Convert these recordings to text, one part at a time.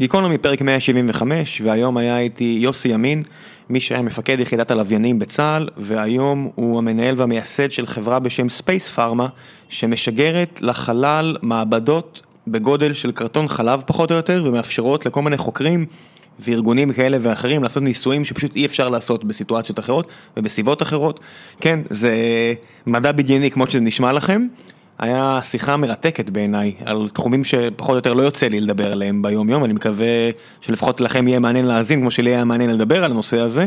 גיקונומי פרק 175 והיום היה איתי יוסי ימין, מי שהיה מפקד יחידת הלוויינים בצה"ל והיום הוא המנהל והמייסד של חברה בשם ספייס פארמה שמשגרת לחלל מעבדות בגודל של קרטון חלב פחות או יותר ומאפשרות לכל מיני חוקרים וארגונים כאלה ואחרים לעשות ניסויים שפשוט אי אפשר לעשות בסיטואציות אחרות ובסביבות אחרות. כן, זה מדע בדיוני כמו שזה נשמע לכם. היה שיחה מרתקת בעיניי על תחומים שפחות או יותר לא יוצא לי לדבר עליהם ביום יום, אני מקווה שלפחות לכם יהיה מעניין להאזין כמו שלי היה מעניין לדבר על הנושא הזה,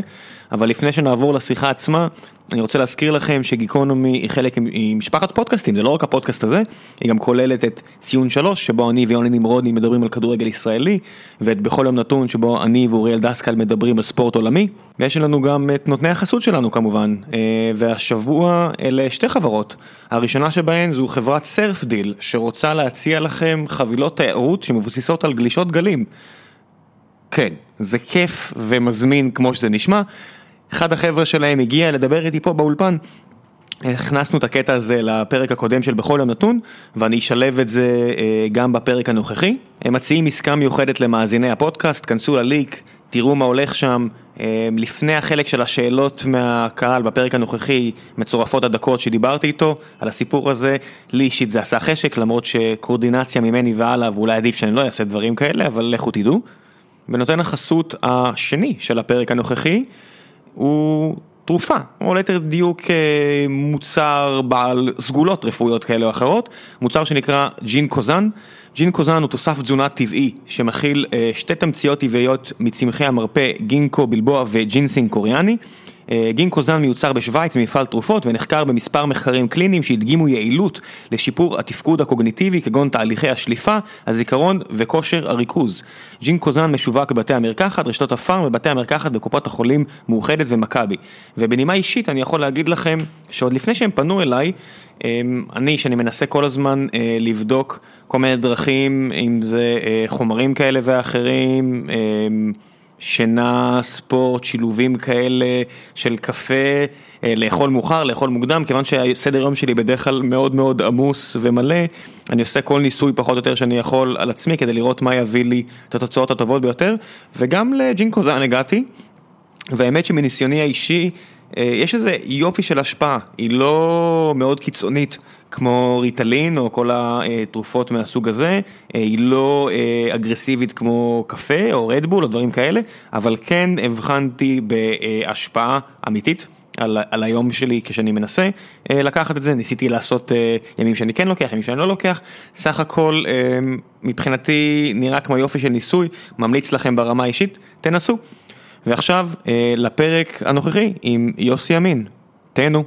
אבל לפני שנעבור לשיחה עצמה, אני רוצה להזכיר לכם שגיקונומי היא חלק ממשפחת פודקאסטים, זה לא רק הפודקאסט הזה, היא גם כוללת את ציון שלוש, שבו אני ויוני נמרודי מדברים על כדורגל ישראלי, ואת בכל יום נתון שבו אני ואוריאל דסקל מדברים על ספורט עולמי, ויש לנו גם את נותני החסות שלנו כמובן, אה, והשבוע אלה שתי חברות, הראשונה שבהן זו חברת סרפדיל, שרוצה להציע לכם חבילות תיירות שמבוססות על גלישות גלים. כן, זה כיף ומזמין כמו שזה נשמע. אחד החבר'ה שלהם הגיע לדבר איתי פה באולפן. הכנסנו את הקטע הזה לפרק הקודם של בכל יום נתון ואני אשלב את זה אה, גם בפרק הנוכחי. הם מציעים עסקה מיוחדת למאזיני הפודקאסט, כנסו לליק, תראו מה הולך שם. אה, לפני החלק של השאלות מהקהל בפרק הנוכחי מצורפות הדקות שדיברתי איתו על הסיפור הזה, לי אישית זה עשה חשק למרות שקורדינציה ממני והלאה ואולי עדיף שאני לא אעשה דברים כאלה אבל לכו תדעו. ונותן החסות השני של הפרק הנוכחי הוא תרופה, או ליתר דיוק אה, מוצר בעל סגולות רפואיות כאלה או אחרות, מוצר שנקרא גינקוזן. גינקוזן הוא תוסף תזונה טבעי שמכיל אה, שתי תמציות טבעיות מצמחי המרפא גינקו בילובה וג'ינסינג קוריאני. אה, גינקוזן מיוצר בשוויץ במפעל תרופות ונחקר במספר מחקרים קליניים שהדגימו יעילות לשיפור התפקוד הקוגניטיבי כגון תהליכי השליפה, הזיכרון וכושר הריכוז. ג'ינקוזן משווק בבתי המרקחת, רשתות הפארם ובתי המרקחת בקופות החולים מאוחדת ומכבי. ובנימה אישית אני יכול להגיד לכם שעוד לפני שהם פנו אליי, אה, אני שאני מנסה כל הזמן אה, לבדוק כל מיני דרכים, אם זה חומרים כאלה ואחרים, שינה, ספורט, שילובים כאלה של קפה, אה, לאכול מאוחר, לאכול מוקדם, כיוון שהסדר יום שלי בדרך כלל מאוד מאוד עמוס ומלא, אני עושה כל ניסוי פחות או יותר שאני יכול על עצמי כדי לראות מה יביא לי את התוצאות הטובות ביותר, וגם לג'ינקוזן הגעתי, והאמת שמניסיוני האישי, יש איזה יופי של השפעה, היא לא מאוד קיצונית. כמו ריטלין או כל התרופות מהסוג הזה, אה, היא לא אה, אגרסיבית כמו קפה או רדבול או דברים כאלה, אבל כן הבחנתי בהשפעה אמיתית. על, על היום שלי כשאני מנסה אה, לקחת את זה, ניסיתי לעשות ימים שאני כן לוקח, ימים שאני לא לוקח, סך הכל מבחינתי נראה כמו יופי של ניסוי, ממליץ לכם ברמה האישית, תנסו. ועכשיו לפרק הנוכחי עם יוסי אמין, תהנו.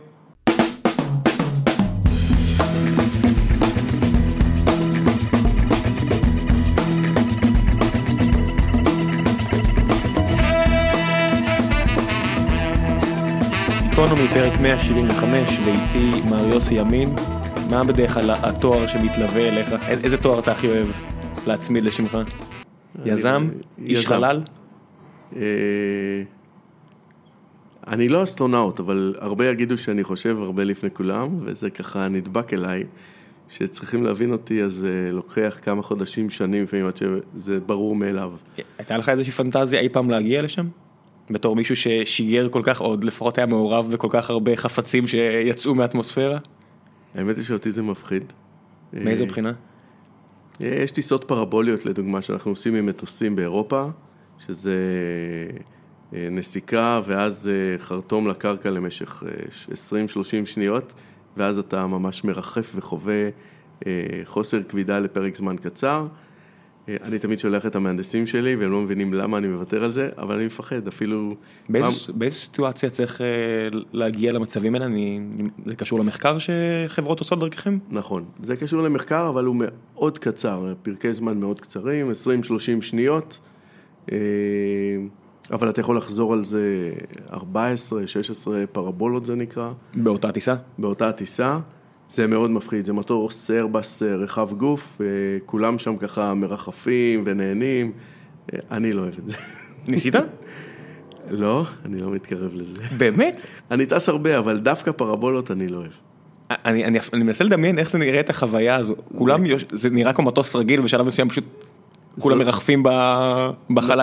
גיקונומי פרק 175 ואיתי מר יוסי ימין, מה בדרך כלל התואר שמתלווה אליך, איזה תואר אתה הכי אוהב להצמיד לשמך? יזם? איש חלל? אה, אני לא אסטרונאוט, אבל הרבה יגידו שאני חושב הרבה לפני כולם, וזה ככה נדבק אליי, שצריכים להבין אותי, אז אה, לוקח כמה חודשים, שנים לפעמים, עד שזה ברור מאליו. הייתה לך איזושהי פנטזיה אי פעם להגיע לשם? בתור מישהו ששיגר כל כך, עוד לפחות היה מעורב בכל כך הרבה חפצים שיצאו מהאטמוספירה? האמת היא שאותי זה מפחיד. מאיזו אה, בחינה? יש טיסות פרבוליות לדוגמה שאנחנו עושים עם מטוסים באירופה, שזה אה, נסיקה ואז חרטום לקרקע למשך 20-30 שניות, ואז אתה ממש מרחף וחווה חוסר כבידה לפרק זמן קצר. אני תמיד שולח את המהנדסים שלי והם לא מבינים למה אני מוותר על זה, אבל אני מפחד, אפילו... באיזו פעם... סיטואציה צריך אה, להגיע למצבים האלה? אני... זה קשור למחקר שחברות עושות דרככם? נכון, זה קשור למחקר, אבל הוא מאוד קצר, פרקי זמן מאוד קצרים, 20-30 שניות, אה, אבל אתה יכול לחזור על זה 14-16 פרבולות זה נקרא. באותה טיסה? באותה טיסה. זה מאוד מפחיד, זה מטוס איירבס רחב גוף, כולם שם ככה מרחפים ונהנים, אני לא אוהב את זה. ניסית? לא, אני לא מתקרב לזה. באמת? אני טס הרבה, אבל דווקא פרבולות אני לא אוהב. אני, אני, אני מנסה לדמיין איך זה נראה את החוויה הזו, כולם. זה נראה כמו מטוס רגיל בשלב מסוים פשוט כולם מרחפים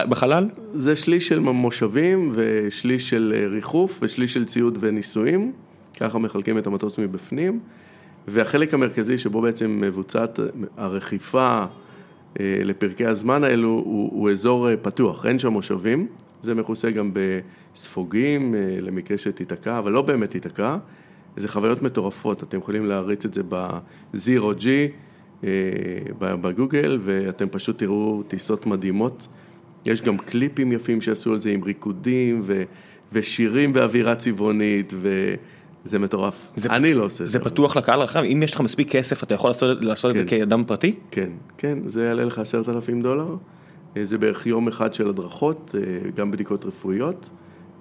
בחלל-? זה שליש של מושבים ושליש של אה, ריחוף ושליש של ציוד וניסויים, ככה מחלקים את המטוס מבפנים, והחלק המרכזי שבו בעצם מבוצעת הרכיפה אה, לפרקי הזמן האלו הוא, הוא אזור אה, פתוח, אין שם מושבים, זה מכוסה גם בספוגים למקרה שתיתקע, אבל לא באמת תיתקע, זה חוויות מטורפות, אתם יכולים להריץ את זה ב-Zero G בגוגל ואתם פשוט תראו טיסות מדהימות. יש גם קליפים יפים שעשו על זה עם ריקודים ו, ושירים באווירה צבעונית וזה מטורף. זה- אני לא עושה את זה. זה פתוח לקהל הרחב, אם יש לך מספיק כסף אתה יכול לעשות לעשות את זה כן. כאדם פרטי? כן, כן, זה יעלה לך עשרת אלפים דולר. אה, זה בערך יום אחד של הדרכות, אה, גם בדיקות רפואיות,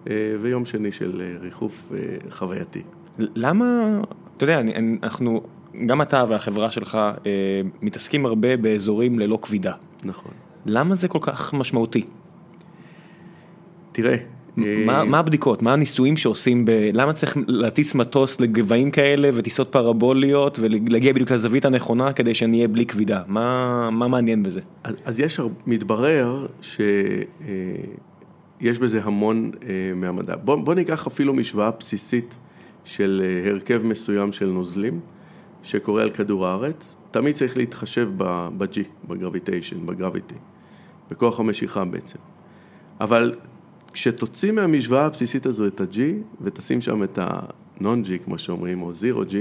אה, ויום שני של אה, ריחוף אה, חווייתי. למה, אתה יודע, אני- אנחנו, גם אתה והחברה שלך אה, מתעסקים הרבה באזורים ללא כבידה. נכון. למה זה כל כך משמעותי? תראה, אה, מה, מה הבדיקות? מה הניסויים שעושים? ב... למה צריך להטיס מטוס לגבהים כאלה וטיסות פרבוליות ולהגיע בדיוק לזווית הנכונה כדי שאני אהיה בלי כבידה? מה, מה מעניין בזה? אז, אז יש, מתברר שיש בזה המון אה, מהמדע. בוא, בוא ניקח אפילו משוואה בסיסית של אה, הרכב מסוים של נוזלים, שקורה על כדור הארץ, תמיד צריך להתחשב ב-G, בגרביטיישן, בגרביטי, בכוח המשיכה בעצם. אבל כשתוציא מהמשוואה הבסיסית הזו את ה-G ותשים שם את ה-non-G כמו שאומרים, או zero-G,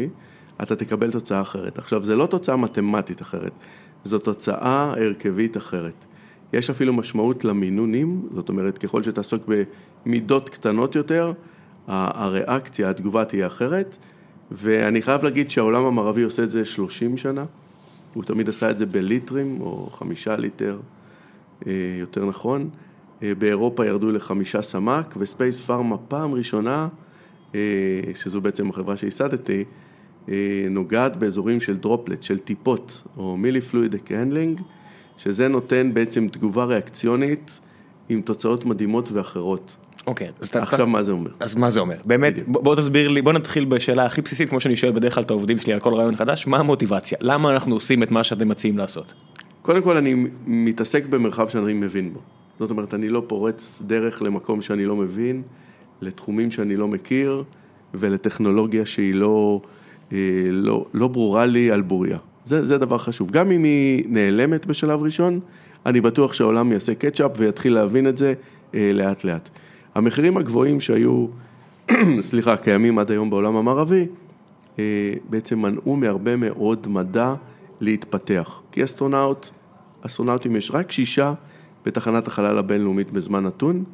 אתה תקבל תוצאה אחרת. עכשיו, זה לא תוצאה מתמטית אחרת, זו תוצאה הרכבית אחרת. יש אפילו משמעות למינונים, זאת אומרת, ככל שתעסוק במידות קטנות יותר, הריאקציה, התגובה תהיה אחרת, ואני חייב להגיד שהעולם המערבי עושה את זה 30 שנה, הוא תמיד עשה את זה בליטרים, או חמישה ליטר, אה, יותר נכון. אה, באירופה ירדו לחמישה סמ"ק, וספייס פארמה פעם ראשונה, אה, שזו בעצם החברה שייסדתי, נוגעת באזורים של droplet, של טיפות, או milli fluid handling, שזה נותן בעצם תגובה ריאקציונית עם תוצאות מדהימות ואחרות. אוקיי, אז, עכשיו מה זה אומר? אז מה זה אומר? באמת, בוא תסביר לי, בוא נתחיל בשאלה הכי בסיסית כמו שאני שואל בדרך כלל את העובדים שלי על כל רעיון חדש, מה המוטיבציה? למה אנחנו עושים את מה שאתם מציעים לעשות? קודם כל אני מתעסק במרחב שאני מבין בו. זאת אומרת, אני לא פורץ דרך למקום שאני לא מבין, לתחומים שאני לא מכיר, ולטכנולוגיה שהיא לא, אה, לא, לא ברורה לי על בוריה. זה, זה דבר חשוב. גם אם היא נעלמת בשלב ראשון, אני בטוח שהעולם יעשה קצ'אפ ויתחיל להבין את זה אה, לאט לאט. המחירים הגבוהים שהיו, סליחה, קיימים עד היום בעולם המערבי, אה, בעצם מנעו מהרבה מאוד מדע להתפתח. כי אסטרונאוט, אסטרונאוטים יש רק שישה בתחנת החלל הבינלאומית בזמן נתון,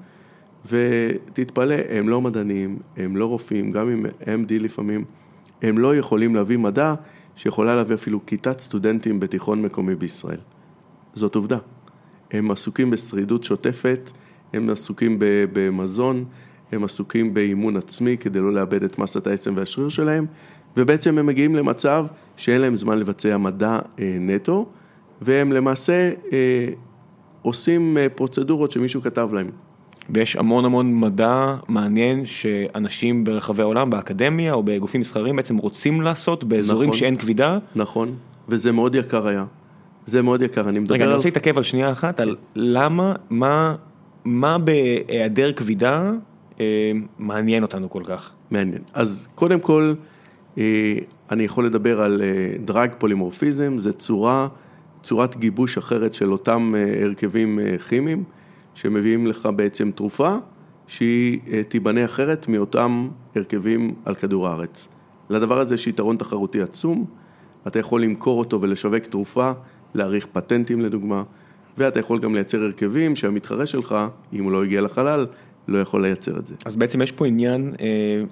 ותתפלא, הם לא מדענים, הם לא רופאים, גם אם MD לפעמים, הם לא יכולים להביא מדע שיכולה להביא אפילו כיתת סטודנטים בתיכון מקומי בישראל. זאת עובדה. הם עסוקים בשרידות שוטפת, הם עסוקים במזון, הם עסוקים באימון עצמי כדי לא לאבד את מסת העצם והשריר שלהם, ובעצם הם מגיעים למצב שאין להם זמן לבצע מדע אה, נטו, והם למעשה אה, עושים אה, פרוצדורות שמישהו כתב להם. ויש המון המון מדע מעניין שאנשים ברחבי העולם, באקדמיה או בגופים מסחריים בעצם רוצים לעשות באזורים נכון. שאין כבידה. נכון, וזה מאוד יקר היה. זה מאוד יקר, אני מדבר רגע, אני על... רוצה להתעכב על שנייה אחת, על למה, מה, מה בהיעדר כבידה אה, מעניין אותנו כל כך. מעניין. אז קודם כל, אה, אני יכול לדבר על דרג פולימורפיזם, זה צורה, צורת גיבוש אחרת של אותם אה, הרכבים אה, כימיים, שמביאים לך בעצם תרופה שהיא אה, תיבנה אחרת מאותם הרכבים על כדור הארץ. לדבר הזה יש יתרון תחרותי עצום, אתה יכול למכור אותו ולשווק תרופה, להעריך פטנטים לדוגמה, ואתה יכול גם לייצר הרכבים שהמתחרה שלך, אם הוא לא הגיע לחלל, לא יכול לייצר את זה. אז בעצם יש פה עניין אה,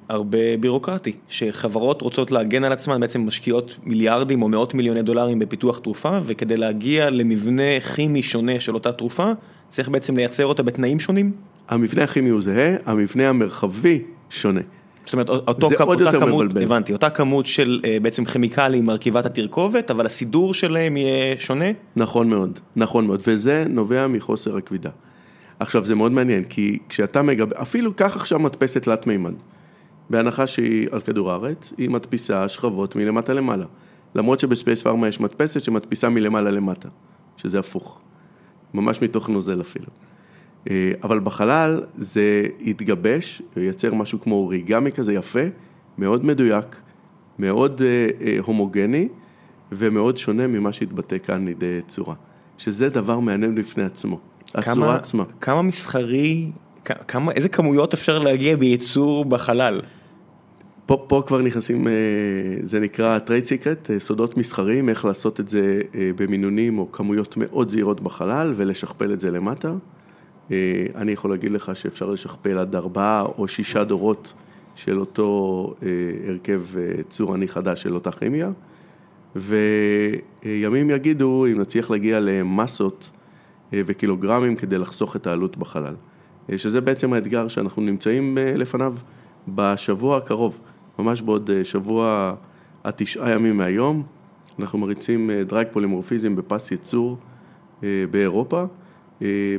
הרבה בירוקרטי, שחברות רוצות להגן על עצמן, בעצם משקיעות מיליארדים או מאות מיליוני דולרים בפיתוח תרופה, וכדי להגיע למבנה כימי שונה של אותה תרופה, צריך בעצם לייצר אותה בתנאים שונים. המבנה הכימי הוא זהה, המבנה המרחבי שונה. זאת אומרת, אותו זה כמ- עוד אותה יותר כמות, מבלבל. הבנתי, אותה כמות של אה, בעצם כימיקלים מרכיבת התרכובת, אבל הסידור שלהם יהיה שונה. נכון מאוד, נכון מאוד, וזה נובע מחוסר הכבידה. עכשיו זה מאוד מעניין, כי כשאתה מגבה, אפילו קח עכשיו מדפסת תלת מימד, בהנחה שהיא על כדור הארץ, היא מדפיסה שכבות מלמטה למעלה. למרות שבספייס פארמה יש מדפסת שמדפיסה מלמעלה למטה, שזה הפוך. ממש מתוך נוזל אפילו. אה, אבל בחלל זה התגבש, ייצר משהו כמו אוריגמי כזה יפה, מאוד מדויק, מאוד אה, אה, הומוגני ומאוד שונה ממה שהתבטא כאן לידי צורה. שזה דבר מעניין בפני עצמו, הצורה כמה, עצמה. כמה מסחרי, כמה, איזה כמויות אפשר להגיע בייצור בחלל? פה, פה כבר נכנסים, זה נקרא trade secret, סודות מסחריים, איך לעשות את זה במינונים או כמויות מאוד זהירות בחלל ולשכפל את זה למטה. אה, אני יכול להגיד לך שאפשר לשכפל עד ארבעה או שישה דורות של אותו אה, הרכב אה, צורני חדש של אותה כימיה, וימים יגידו אם נצליח להגיע למסות וקילוגרמים כדי לחסוך את העלות בחלל. שזה בעצם האתגר שאנחנו נמצאים לפניו בשבוע הקרוב, ממש בעוד שבוע עד תשעה ימים מהיום, אנחנו מריצים דרייג פולימורפיזם בפס ייצור באירופה,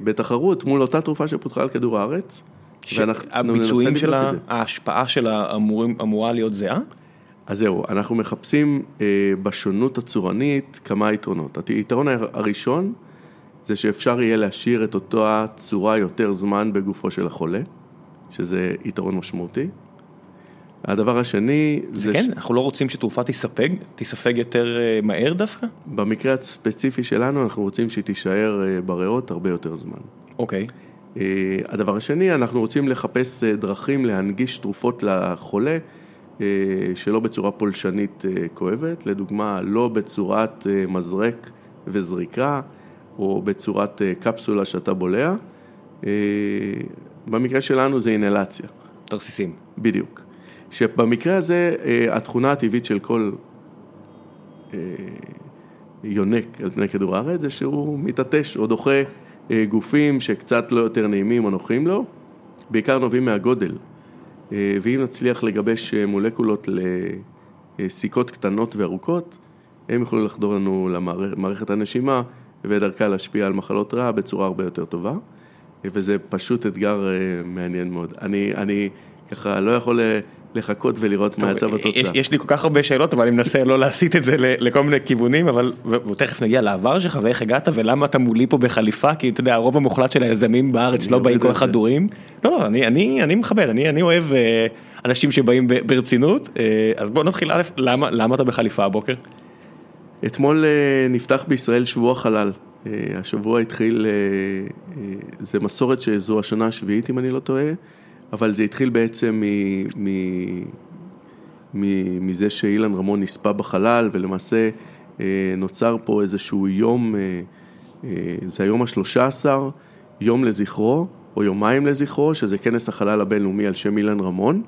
בתחרות מול אותה תרופה שפותחה על כדור הארץ. שהביצועים שלה. ההשפעה שלה אמורים, אמורה להיות זהה? אז זהו, אנחנו מחפשים אה, בשונות הצורנית כמה יתרונות. היתרון הראשון זה שאפשר יהיה להשאיר את אותה צורה יותר זמן בגופו של החולה, שזה יתרון משמעותי. הדבר השני זה כן, אנחנו לא רוצים שתרופה תיספג, תיספג יותר אה, מהר דווקא? במקרה הספציפי שלנו אנחנו רוצים שהיא תישאר אה, בריאות הרבה יותר זמן. אוקיי. אה, הדבר השני, אנחנו רוצים לחפש דרכים להנגיש תרופות לחולה שלא בצורה פולשנית כואבת, לדוגמה לא בצורת מזרק וזריקה או בצורת קפסולה שאתה בולע, במקרה שלנו זה אינלציה, תרסיסים. בדיוק. שבמקרה הזה אה, התכונה הטבעית של כל אה, יונק על פני כדור הארץ זה שהוא מתעטש או דוחה אה, גופים שקצת לא יותר נעימים או נוחים לו, בעיקר נובעים מהגודל. ואם נצליח לגבש מולקולות לסיכות קטנות וארוכות, הם יוכלו לחדור לנו למערכת הנשימה ודרכה להשפיע על מחלות רע בצורה הרבה יותר טובה. וזה פשוט אתגר מעניין מאוד. אני, אני ככה לא יכול לחכות ולראות מה יצא יש, בתוצאה. יש לי כל כך הרבה שאלות, אבל אני מנסה לא להסיט את זה לכל מיני כיוונים, אבל ותכף נגיע לעבר שלך ואיך הגעת ולמה אתה מולי פה בחליפה, כי אתה יודע, הרוב המוחלט של היזמים בארץ לא עובד באים כל על זה. חדורים. לא, לא, אני, אני, אני מכבד, אני, אני אוהב אה, אנשים שבאים ברצינות, אה, אז בוא נתחיל א', למה, למה אתה בחליפה הבוקר? אתמול אה, נפתח בישראל שבוע חלל. אה, השבוע התחיל, אה, אה, זה מסורת שזו השנה השביעית אם אני לא טועה, אבל זה התחיל בעצם מ, מ, מ, מזה שאילן רמון נספה בחלל ולמעשה אה, נוצר פה איזשהו יום, אה, אה, זה היום השלושה עשר, יום לזכרו או יומיים לזכרו, שזה כנס החלל הבינלאומי על שם אילן רמון.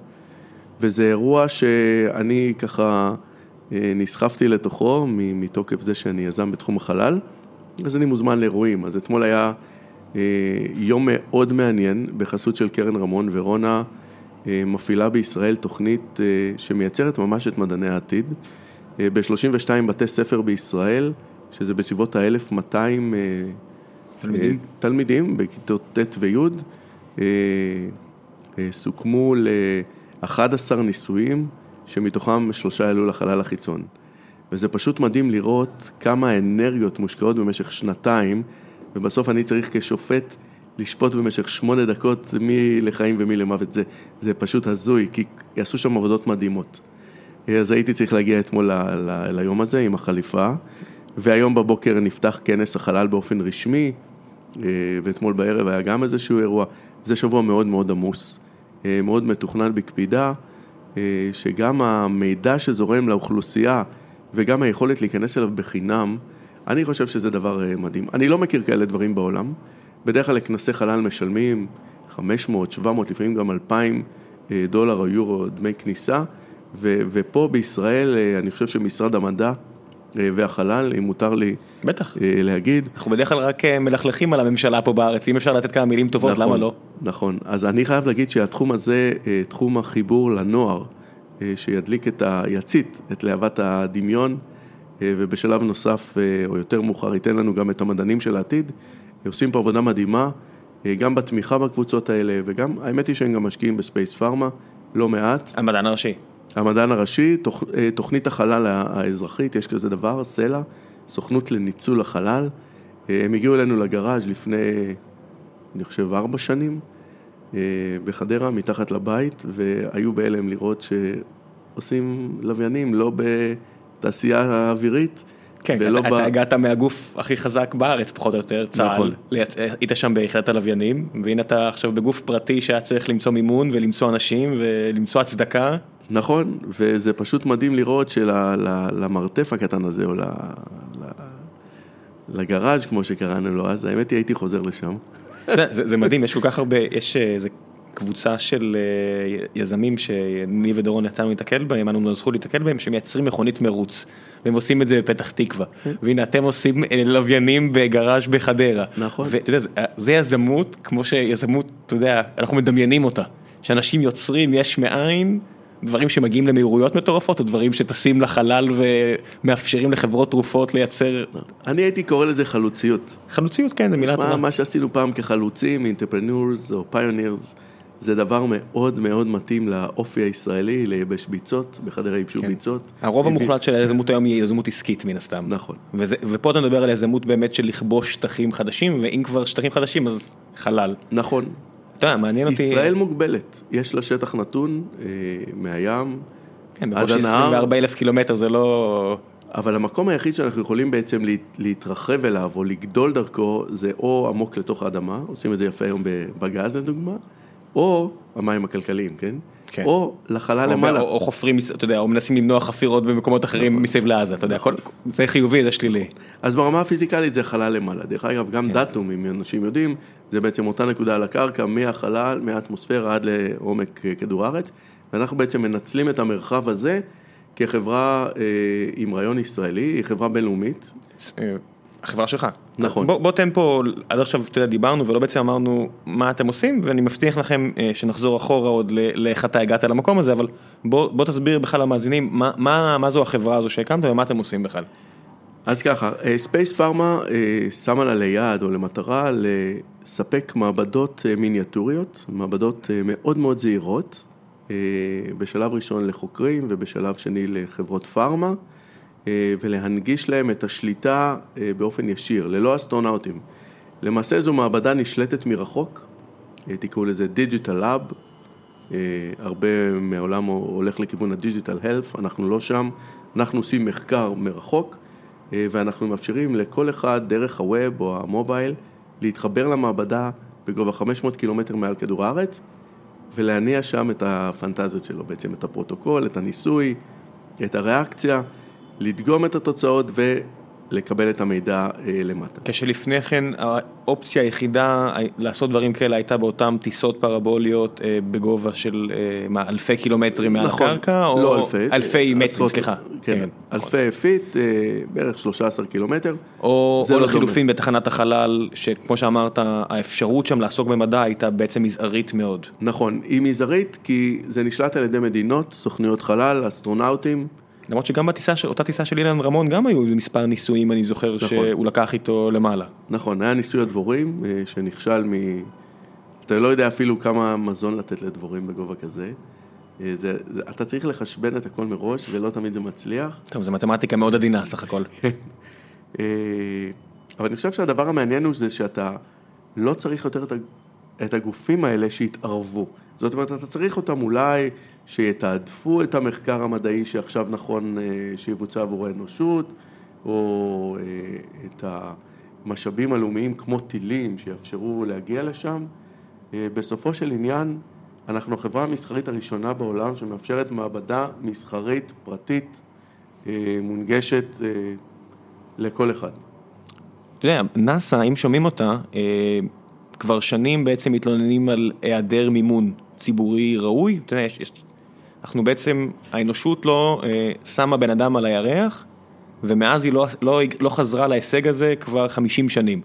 וזה אירוע שאני ככה אה, נסחפתי לתוכו מתוקף זה שאני יזם בתחום החלל, אז אני מוזמן לאירועים. אז אתמול היה יום מאוד מעניין בחסות של קרן רמון, ורונה אה, מפעילה בישראל תוכנית אה, שמייצרת ממש את מדעני העתיד. אה, ב-32 בתי ספר בישראל, שזה בסביבות ה-1200 תלמידים? אה, תלמידים בכיתות ט' וי', אה, אה, סוכמו ל-11 ניסויים, שמתוכם שלושה יעלו לחלל החיצון. וזה פשוט מדהים לראות כמה אנרגיות מושקעות במשך שנתיים, ובסוף אני צריך כשופט לשפוט במשך שמונה דקות מי לחיים ומי למוות. זה, זה פשוט הזוי, כי יעשו שם עבודות מדהימות. אז הייתי צריך להגיע אתמול ל, ל, ליום הזה עם החליפה, והיום בבוקר נפתח כנס החלל באופן רשמי, אה, ואתמול בערב היה גם איזשהו אירוע. זה שבוע מאוד מאוד עמוס, אה, מאוד מתוכנן בקפידה, אה, שגם המידע שזורם לאוכלוסייה וגם היכולת להיכנס אליו בחינם, אני חושב שזה דבר אה, מדהים. אני לא מכיר כאלה דברים בעולם. בדרך כלל לכנסי חלל משלמים 500, 700, לפעמים גם 2,000 אה, דולר או יורו דמי כניסה, ו- ופה בישראל אה, אני חושב שמשרד המדע והחלל, אם מותר לי בטח. להגיד, אנחנו בדרך כלל רק מלכלכים על הממשלה פה בארץ, אם אפשר לתת כמה מילים טובות, נכון, למה לא? נכון, אז אני חייב להגיד שהתחום הזה, תחום החיבור לנוער, שידליק את ה... יצית את להבת הדמיון, ובשלב נוסף, אה, או יותר מאוחר, ייתן לנו גם את המדענים של העתיד, עושים פה עבודה מדהימה, אה, גם בתמיכה בקבוצות האלה, וגם, האמת היא שהם גם משקיעים בספייס פארמה, לא מעט. המדען הראשי. המדען הראשי, תוכ... אה, תוכנית החלל האזרחית, יש כזה דבר, סל"ה, סוכנות לניצול החלל, אה, הם הגיעו אלינו לגראז' לפני, אני חושב, ארבע שנים, אה, בחדרה, מתחת לבית, והיו בהלם לראות שעושים לוויינים, לא בתעשייה האווירית. כן, ולא אתה, ב- אתה הגעת מהגוף הכי חזק בארץ, פחות או יותר, צה"ל. נכון. לייצ... היית שם ביחידת הלוויינים, והנה אתה עכשיו בגוף פרטי שהיה צריך למצוא מימון ולמצוא אנשים ולמצוא הצדקה. נכון, וזה פשוט מדהים לראות שלמרתף הקטן הזה, או ל- ל- לגראז' כמו שקראנו לו אז, האמת היא הייתי חוזר לשם. זה, זה מדהים, יש כל כך הרבה, יש אה, איזה קבוצה של אה, יזמים שאני ודורון יצאנו להתקל בהם, אנו זכות להתקל בהם, שמייצרים מכונית מרוץ. והם עושים את זה בפתח תקווה. והנה אתם עושים אה, לוויינים בגראז' בחדרה. נכון. ואתה יודע, זה- יזמות, כמו שיזמות, אתה יודע, אנחנו מדמיינים אותה. שאנשים יוצרים יש מאין. דברים שמגיעים למהירויות מטורפות, או דברים שטסים לחלל ומאפשרים לחברות תרופות לייצר אני הייתי קורא לזה חלוציות. חלוציות, כן, זו מילה טובה. מה שעשינו פעם כחלוצים, entrepreneurs או pioneers, זה דבר מאוד מאוד מתאים לאופי הישראלי, לייבש ביצות, בחדרה ייבשו כן. ביצות. הרוב המוחלט של היזמות היום היא יזמות עסקית מן הסתם. נכון. וזה, ופה אתה מדבר על יזמות באמת של לכבוש שטחים חדשים, ואם כבר שטחים חדשים אז חלל. נכון. אתה יודע, מעניין אותי... ישראל מוגבלת, יש לה שטח נתון אה, מהים, כן, עד בקושי הנהר. 24 אלף קילומטר זה לא... אבל המקום היחיד שאנחנו יכולים בעצם להת- להתרחב אליו או לגדול דרכו זה או עמוק לתוך האדמה, עושים את זה יפה היום בגז לדוגמה, או המים הכלכליים, כן? כן. או לחלל או, למעלה. או, או חופרים, אתה יודע, או מנסים למנוע חפירות במקומות אחרים מסביב לעזה, אתה יודע, כל, זה חיובי, זה שלילי. אז ברמה הפיזיקלית זה חלל למעלה. דרך אגב, כן. גם דאטום, אם אנשים יודעים, זה בעצם אותה נקודה על הקרקע, מהחלל, מהאטמוספירה עד לעומק אה, כדור הארץ, ואנחנו בעצם מנצלים את המרחב הזה כחברה אה, עם רעיון ישראלי, היא חברה בינלאומית. אה, החברה שלך. נכון. בוא, בוא תן פה, עד עכשיו, אתה יודע, דיברנו ולא בעצם אמרנו מה אתם עושים, ואני מבטיח לכם אה, שנחזור אחורה עוד לאיך אתה הגעת למקום הזה, אבל בוא, בוא תסביר בכלל למאזינים, מה, מה, מה זו החברה הזו שהקמת ומה אתם עושים בכלל. אז ככה, ספייס פארמה שמה לה ליעד או למטרה לספק מעבדות אה, מיניאטוריות, מעבדות אה, מאוד מאוד זעירות, אה, בשלב ראשון לחוקרים ובשלב שני לחברות פארמה, אה, ולהנגיש להם את השליטה אה, באופן ישיר, ללא אסטרונאוטים. למעשה זו מעבדה נשלטת מרחוק, אה, תקראו לזה lab, אה, הרבה מהעולם הולך לכיוון ה digital health, אנחנו לא שם, אנחנו עושים מחקר מרחוק אה, ואנחנו מאפשרים לכל אחד דרך ה web או ה mobile להתחבר למעבדה בגובה 500 קילומטר מעל כדור הארץ ולהניע שם את הפנטזיות שלו, בעצם את הפרוטוקול, את הניסוי, את הריאקציה, לדגום את התוצאות ולקבל את המידע אה, למטה. כשלפני כן האופציה היחידה לעשות דברים כאלה הייתה באותן טיסות פרבוליות אה, בגובה של אה, מה, אלפי קילומטרים מעל נכון, הקרקע, או לא אלפי, אלפי מטרים, סליחה, כן, אלפי פיט, אה, בערך 13 קילומטר. או, או לא לחילופין בתחנת החלל, שכמו שאמרת, האפשרות שם לעסוק במדע הייתה בעצם מזערית מאוד. נכון, היא מזערית כי זה נשלט על ידי מדינות, סוכנויות חלל, אסטרונאוטים. למרות שגם בטיסה, ש- אותה טיסה של אילן רמון גם היו מספר ניסויים, אני זוכר, נכון. שהוא לקח איתו למעלה. נכון, היה ניסוי הדבורים אה, שנכשל מ... אתה לא יודע אפילו כמה מזון לתת לדבורים בגובה כזה. אה, זה, זה, אתה צריך לחשבן את הכל מראש ולא תמיד זה מצליח. טוב, זו מתמטיקה מאוד עדינה סך הכל. אה, אבל אני חושב שהדבר המעניין הוא זה שאתה לא צריך יותר את, הגופים האלה שיתערבו. זאת אומרת, אתה צריך אותם אולי שיתעדפו את המחקר המדעי שעכשיו נכון אה, שיבוצע עבור האנושות, או אה, את המשאבים הלאומיים כמו טילים שיאפשרו להגיע לשם. אה, בסופו של עניין, אנחנו החברה המסחרית הראשונה בעולם שמאפשרת מעבדה מסחרית, פרטית, מונגשת לכל אחד. אתה יודע, נאסא, אם שומעים אותה, כבר שנים בעצם מתלוננים על היעדר מימון ציבורי ראוי. אתה יודע, יש, יש, אנחנו בעצם, האנושות לא אה, שמה בן אדם על הירח, ומאז היא לא, לא, לא חזרה להישג הזה כבר 50 שנים.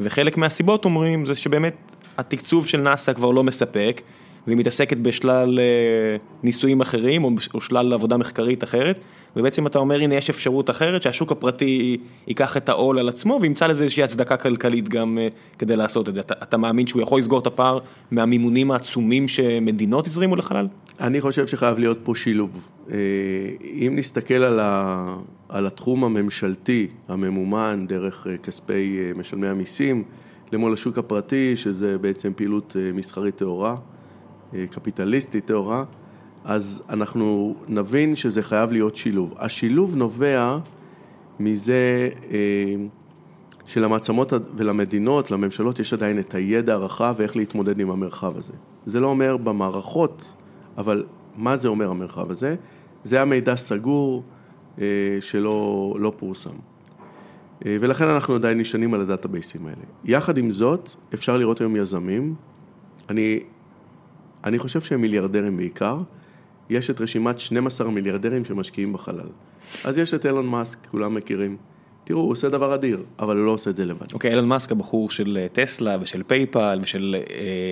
וחלק מהסיבות אומרים זה שבאמת התקצוב של נאסא כבר לא מספק, והיא מתעסקת בשלל אה, ניסויים אחרים או, שלל עבודה מחקרית אחרת, ובעצם אתה אומר הנה יש אפשרות אחרת שהשוק הפרטי ייקח את העול על עצמו וימצא לזה איזושהי הצדקה כלכלית גם אה, כדי לעשות את זה. אתה, אתה מאמין שהוא יכול לסגור את הפער מהמימונים העצומים שמדינות הזרימו לחלל? אני חושב שחייב להיות פה שילוב. אה, אם נסתכל על, ה, על התחום הממשלתי הממומן דרך כספי משלמי המיסים, למול השוק הפרטי, שזה בעצם פעילות מסחרית טהורה, קפיטליסטית טהורה, אז אנחנו נבין שזה חייב להיות שילוב. השילוב נובע מזה שלמעצמות ולמדינות, לממשלות, יש עדיין את הידע הרחב ואיך להתמודד עם המרחב הזה. זה לא אומר במערכות, אבל מה זה אומר המרחב הזה? זה המידע סגור אה, שלא לא פורסם. אה, ולכן אנחנו עדיין נשענים על הדאטאבייסים האלה. יחד עם זאת, אפשר לראות היום יזמים, אני, אני חושב שהם מיליארדרים בעיקר, יש את רשימת 12 מיליארדרים שמשקיעים בחלל. אז יש את אילון מאסק, כולם מכירים. תראו, הוא עושה דבר אדיר, אבל הוא לא עושה את זה לבד. אוקיי, אילון מאסק הבחור של אה, טסלה ושל פייפל ושל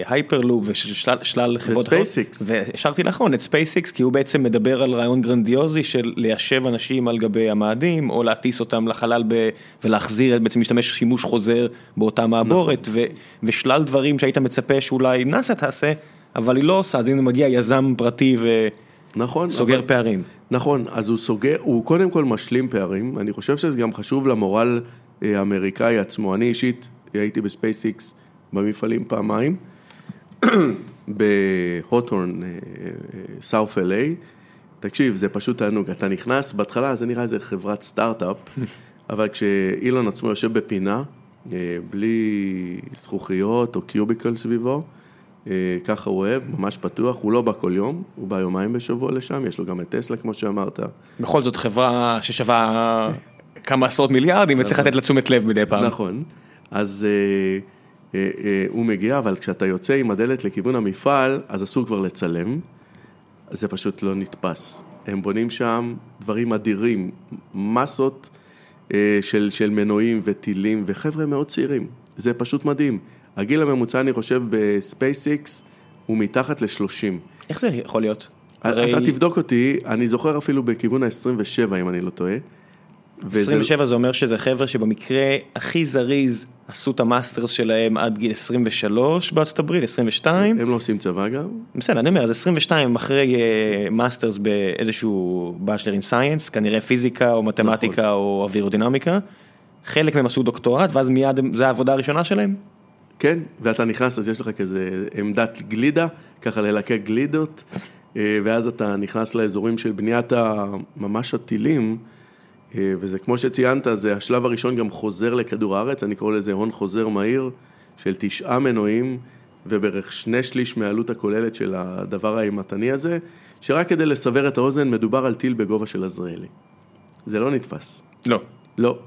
הייפרלופ אה, ושל שלל, שלל חברות אחרות. וספייסיקס. והשארתי לאחרון את ספייסיקס, כי הוא בעצם מדבר על רעיון גרנדיוזי של ליישב אנשים על גבי המאדים, או להטיס אותם לחלל ב... ולהחזיר, בעצם להשתמש שימוש חוזר באותה מעבורת, נכון. ו... ושלל דברים שהיית מצפה שאולי נאסא תעשה, אבל היא לא עושה, אז הנה מגיע יזם פרטי ו... נכון. סוגר אבל... פערים. נכון, אז הוא סוגר, הוא קודם כל משלים פערים, אני חושב שזה גם חשוב למורל אה, האמריקאי עצמו. אני אישית הייתי בספייסיקס במפעלים פעמיים, ב Hawthorne, South LA. תקשיב, זה פשוט תענוג, אתה נכנס, בהתחלה זה נראה איזה חברת סטארט-אפ, אבל כשאילון עצמו יושב בפינה, אה, בלי זכוכיות או קיוביקל סביבו, אה, ככה הוא אוהב, ממש פתוח, הוא לא בא כל יום, הוא בא יומיים בשבוע לשם, יש לו גם את טסלה כמו שאמרת. בכל זאת חברה ששווה כמה עשרות מיליארדים וצריך נכון. לתת לה תשומת לב מדי פעם. נכון, אז אה, אה, הוא מגיע, אבל כשאתה יוצא עם הדלת לכיוון המפעל, אז אסור כבר לצלם, זה פשוט לא נתפס. הם בונים שם דברים אדירים, מסות של, של מנועים וטילים, וחבר'ה מאוד צעירים, זה פשוט מדהים. הגיל הממוצע, אני חושב, בספייסיקס הוא מתחת ל-30. איך זה יכול להיות? הרי... אתה תבדוק אותי, אני זוכר אפילו בכיוון ה-27, אם אני לא טועה. 27 זה אומר שזה חבר'ה שבמקרה הכי זריז עשו את ה masters שלהם עד גיל 23 בארצות הברית, 22. הם לא עושים צבא גם. בסדר, אני אומר, אז 22 אחרי masters אה, באיזשהו bachelor in science, כנראה פיזיקה או מתמטיקה נכון. או אווירודינמיקה. חלק מהם עשו דוקטורט ואז מיד זה העבודה הראשונה שלהם? כן, ואתה נכנס אז יש לך כזה עמדת גלידה, ככה ללקק גלידות, אה, ואז אתה נכנס לאזורים של בניית ממש הטילים, אה, וזה כמו שציינת, זה השלב הראשון גם חוזר לכדור הארץ, אני קורא לזה הון חוזר מהיר של תשעה מנועים, ובערך שני שליש מהעלות הכוללת של הדבר האימתני הזה, שרק כדי לסבר את האוזן, מדובר על טיל בגובה של עזריאלי. זה לא נתפס. לא. לא.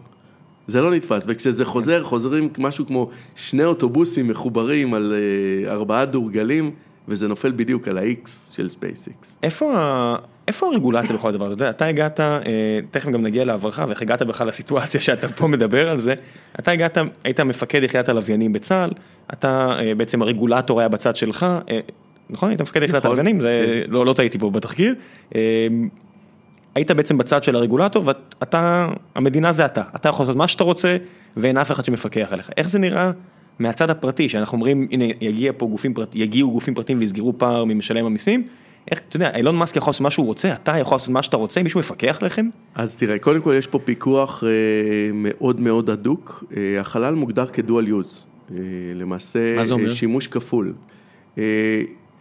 זה לא נתפס, וכשזה חוזר, חוזרים משהו כמו שני אוטובוסים מחוברים על אה, ארבעה דורגלים, וזה נופל בדיוק על ה-X של SpaceX. איפה, איפה הרגולציה בכל הדבר הזה? אתה הגעת, אה, תכף גם נגיע להברחה, ואיך הגעת בכלל לסיטואציה שאתה פה מדבר על זה. אתה הגעת, היית מפקד יחידת הלוויינים בצה"ל, אתה אה, בעצם הרגולטור היה בצד שלך, נכון? היית מפקד יחידת נכון, הלוויינים, כן. לא, לא טעיתי פה בתחקיר. היית בעצם בצד של הרגולטור ואתה, המדינה זה אתה, אתה יכול לעשות מה שאתה רוצה ואין אף אחד שמפקח עליך. איך זה נראה מהצד הפרטי, שאנחנו אומרים, הנה יגיע פה גופים פרטיים, יגיעו גופים פרטיים ויסגרו פער ממשלם המיסים, איך, אתה יודע, אילון מאסק יכול לעשות מה שהוא רוצה, אתה יכול לעשות מה שאתה רוצה, מישהו מפקח עליכם? אז תראה, קודם כל יש פה פיקוח אה, מאוד מאוד הדוק, אה, החלל מוגדר כדואל יוז, אה, למעשה אה, שימוש כפול.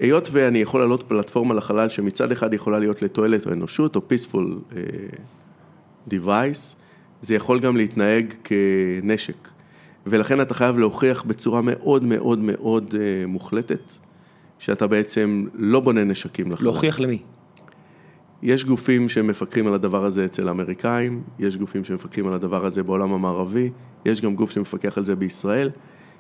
אה, היות ואני יכול לעלות פלטפורמה לחלל שמצד אחד יכולה להיות לתועלת או אנושות או peaceful uh, device, זה יכול גם להתנהג כנשק. ולכן אתה חייב להוכיח בצורה מאוד מאוד מאוד uh, מוחלטת, שאתה בעצם לא בונה נשקים לחלל. להוכיח למי? יש גופים שמפקחים על הדבר הזה אצל האמריקאים, יש גופים שמפקחים על הדבר הזה בעולם המערבי, יש גם גוף שמפקח על זה בישראל.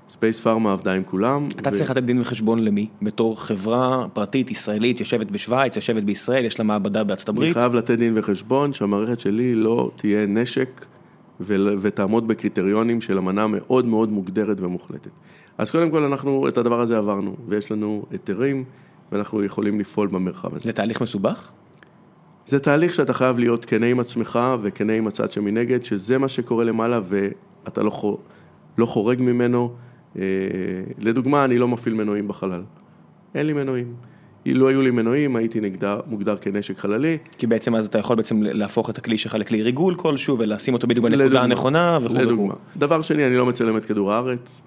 ספייס פארמה עבדה עם כולם. אתה ו... צריך לתת דין וחשבון למי? בתור חברה פרטית ישראלית יושבת בשוויץ, יושבת בישראל, יש לה מעבדה בארצות הברית? אני חייב לתת דין וחשבון שהמערכת שלי לא תהיה נשק ו... ותעמוד בקריטריונים של אמנה מאוד מאוד מוגדרת ומוחלטת. אז קודם כל אנחנו את הדבר הזה עברנו, ויש לנו היתרים, ואנחנו יכולים לפעול במרחב הזה. זה תהליך מסובך? זה תהליך שאתה חייב להיות כנה עם עצמך וכנה עם הצד שמנגד, שזה מה שקורה למעלה ואתה לא, לא חורג ממנו. אה, לדוגמה, אני לא מפעיל מנועים בחלל. אין לי מנועים. אילו היו לי מנועים, הייתי נגדר, מוגדר כנשק חללי. כי בעצם אז אתה יכול בעצם להפוך את הכלי שלך לכלי ריגול כלשהו ולשים אותו בדיוק בנקודה לדוגמה. הנכונה וכו' וכו'. דבר שני, אני לא מצלם את כדור הארץ,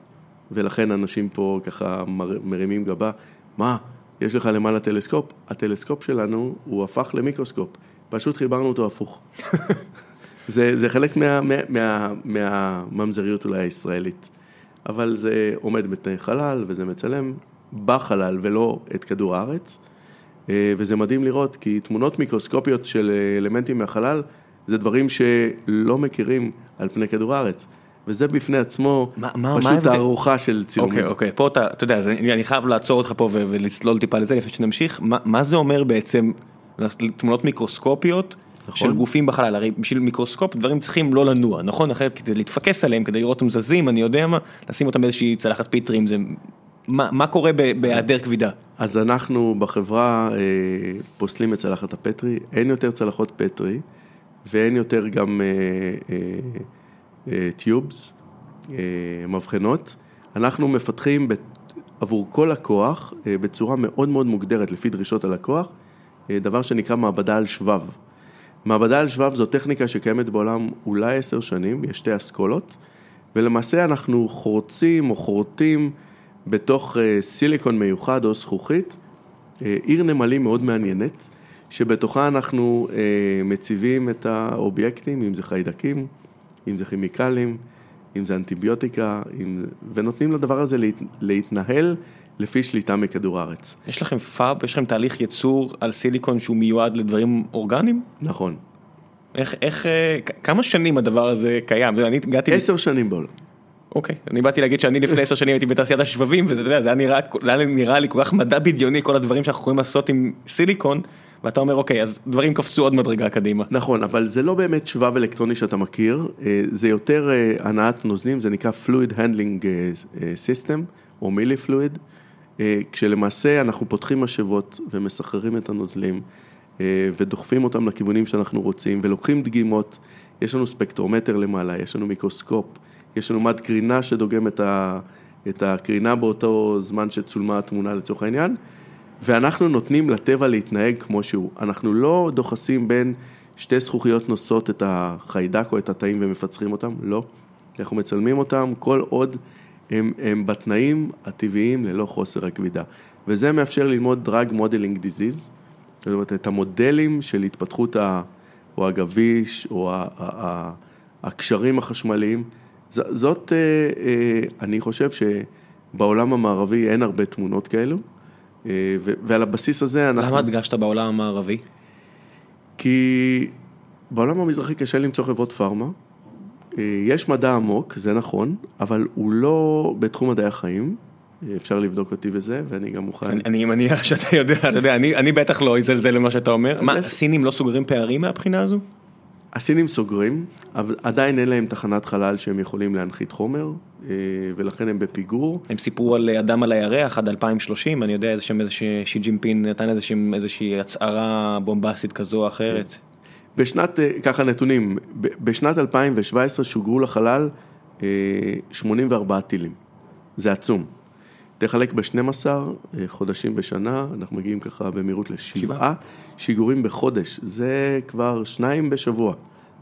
ולכן אנשים פה ככה מר- מרימים גבה. מה, יש לך למעלה טלסקופ? הטלסקופ שלנו, הוא הפך למיקרוסקופ. פשוט חיברנו אותו הפוך. זה, זה חלק מה, מה, מה, מהממזריות אולי הישראלית. אבל זה עומד בתנאי חלל, וזה מצלם בחלל ולא את כדור הארץ. אה, וזה מדהים לראות, כי תמונות מיקרוסקופיות של אה, אלמנטים מהחלל, זה דברים שלא מכירים על פני כדור הארץ. וזה בפני עצמו מה- מה- פשוט? תערוכה של צילומים. אוקיי, אוקיי, פה אתה, אתה יודע, אני אני חייב לעצור אותך פה ולצלול טיפה לזה לפני שנמשיך, מה, מה זה אומר בעצם תמונות מיקרוסקופיות נכון. של גופים בחלל, הרי בשביל מיקרוסקופ דברים צריכים לא לנוע, נכון? אחרת כדי להתפקס עליהם, כדי לראות אותם זזים, אני יודע מה, לשים אותם באיזושהי צלחת פטרי, אם זה, מה, מה קורה ב- בהיעדר כבידה? אז אנחנו בחברה אה, פוסלים את צלחת הפטרי, אין יותר צלחות פטרי ואין יותר גם אה, אה, אה, טיובס, אה, מבחנות. אנחנו מפתחים בת- עבור כל לקוח אה, בצורה מאוד מאוד מוגדרת לפי דרישות הלקוח, אה, דבר שנקרא מעבדה על שבב. מעבדה על שבב זו טכניקה שקיימת בעולם אולי עשר שנים, יש שתי אסכולות, ולמעשה אנחנו חורצים או חורטים בתוך אה, סיליקון מיוחד או זכוכית, אה, עיר נמלים מאוד מעניינת, שבתוכה אנחנו אה, מציבים את האובייקטים, אם זה חיידקים, אם זה כימיקלים, אם זה אנטיביוטיקה, אם... ונותנים לדבר הזה להת... להתנהל לפי שליטה מכדור הארץ. יש לכם פאב, יש לכם תהליך ייצור על סיליקון שהוא מיועד לדברים אורגניים? נכון. איך, איך, אה, כמה שנים הדבר הזה קיים? אני הגעתי... עשר שנים בעולם. אוקיי, אני באתי להגיד שאני לפני עשר שנים הייתי בתעשיית השבבים, וזה יודע, זה היה נראה, היה נראה לי כל כך מדע בדיוני, כל הדברים שאנחנו יכולים לעשות עם סיליקון, ואתה אומר, אוקיי, אז דברים קפצו עוד מדרגה קדימה. נכון, אבל זה לא באמת שבב אלקטרוני שאתה מכיר, אה, זה יותר אה, הנעת נוזלים, זה נקרא Fluid Handling System, או מילי פלואיד, כשלמעשה אנחנו פותחים משאבות ומסחררים את הנוזלים, אה, ודוחפים אותם לכיוונים שאנחנו רוצים, ולוקחים דגימות, יש לנו ספקטרומטר למעלה, יש לנו מיקרוסקופ, יש לנו מד קרינה שדוגם את, ה, את הקרינה באותו זמן שצולמה התמונה לצורך העניין, ואנחנו נותנים לטבע להתנהג כמו שהוא. אנחנו לא דוחסים בין שתי זכוכיות נושאות את החיידק או את התאים ומפצחים אותם, לא. אנחנו מצלמים אותם כל עוד הם, הם בתנאים הטבעיים ללא חוסר הכבידה. וזה מאפשר ללמוד drug modeling disease, זאת אומרת את המודלים של התפתחות ה... או הגביש או ה... ה... ה... הקשרים החשמליים. ז... זאת, אה, אה, אני חושב שבעולם המערבי אין הרבה תמונות כאלו. אה, ו- ועל הבסיס הזה אנחנו... למה הדגשת בעולם המערבי? כי בעולם המזרחי קשה למצוא חברות פארמה. אה, יש מדע עמוק, זה נכון, אבל הוא לא בתחום מדעי החיים. אה, אפשר לבדוק אותי בזה, ואני גם מוכן... אני- אני מניח שאתה יודע, אתה יודע, אני אני בטח לא אזלזל למה שאתה אומר. מה, יש- הסינים לא סוגרים פערים מהבחינה הזו? הסינים סוגרים, אבל עדיין אין להם תחנת חלל שהם יכולים להנחית חומר, אה, ולכן הם בפיגור. הם סיפרו על אדם על הירח עד 2030, אני יודע איזה שם איזה ששי ג'ינפין נתן איזושהי איזושהי הצהרה בומבסטית כזו או אחרת. בשנת, אה, ככה נתונים, בשנת 2017 שוגרו לחלל אה, 84 טילים. זה עצום. תחלק ב-12 חודשים בשנה, אנחנו מגיעים ככה במהירות לשבעה שיגורים בחודש, זה כבר שניים בשבוע,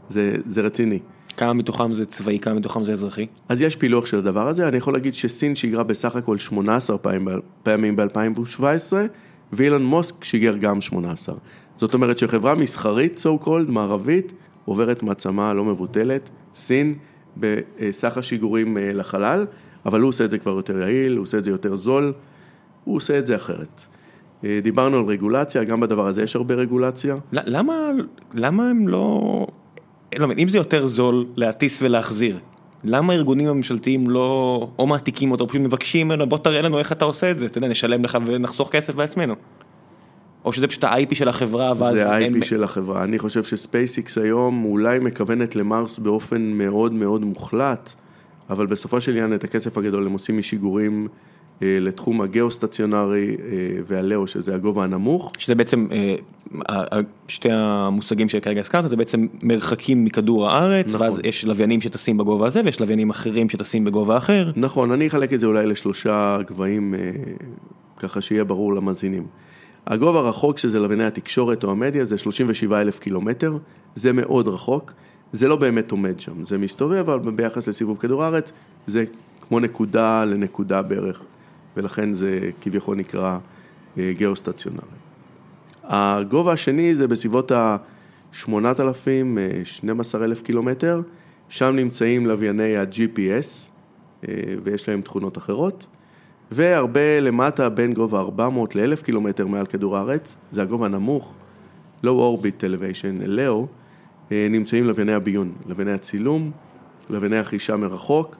זה, זה רציני. כמה מתוכם זה צבאי, כמה מתוכם זה אזרחי? אז יש פילוח של הדבר הזה, אני יכול להגיד שסין שיגרה בסך הכל 18 פעמים, פעמים ב-2017, ואילון מוסק שיגר גם 18. זאת אומרת שחברה מסחרית, so called, מערבית, עוברת מעצמה לא מבוטלת, סין, בסך השיגורים אה, לחלל, אבל הוא עושה את זה כבר יותר יעיל, הוא עושה את זה יותר זול, הוא עושה את זה אחרת. אה, דיברנו על רגולציה, גם בדבר הזה יש הרבה רגולציה. למה, למה הם לא... לא אם זה יותר זול להטיס ולהחזיר, למה הארגונים הממשלתיים לא או מעתיקים אותו, או פשוט מבקשים ממנו, בוא תראה לנו איך אתה עושה את זה, אתה יודע, נשלם לך ונחסוך כסף בעצמנו. או שזה פשוט ה-IP של החברה, ואז... זה ה-IP של החברה. אני חושב שספייסיקס היום אולי מכוונת למרס באופן מאוד מאוד מוחלט, אבל בסופו של עניין את הכסף הגדול הם עושים משיגורים אה, לתחום הגיאו-סטציונרי אה, והלאו, שזה הגובה הנמוך. שזה בעצם, אה, שתי המושגים שכרגע הזכרת, זה בעצם מרחקים מכדור הארץ, נכון. ואז יש לוויינים שטסים בגובה הזה, ויש לוויינים אחרים שטסים בגובה אחר. נכון, אני אחלק את זה אולי לשלושה גבהים, אה, ככה שיהיה ברור למאזינים. הגובה הרחוק שזה לווייני התקשורת או המדיה זה 37 אלף קילומטר, זה מאוד רחוק, זה לא באמת עומד שם, זה מסתובב, אבל ביחס לסיבוב כדור הארץ זה כמו נקודה לנקודה בערך, ולכן זה כביכול נקרא אה, גיאוסטציונרי. הגובה השני זה בסביבות ה-8,000, 12,000 קילומטר, שם נמצאים לווייני ה-GPS, אה, ויש להם תכונות אחרות. והרבה למטה בין גובה 400 ל-1000 קילומטר מעל כדור הארץ, זה הגובה הנמוך, Low Orbit Elevation, LEO, אה, נמצאים לווייני הביון, לווייני הצילום, לווייני החישה מרחוק,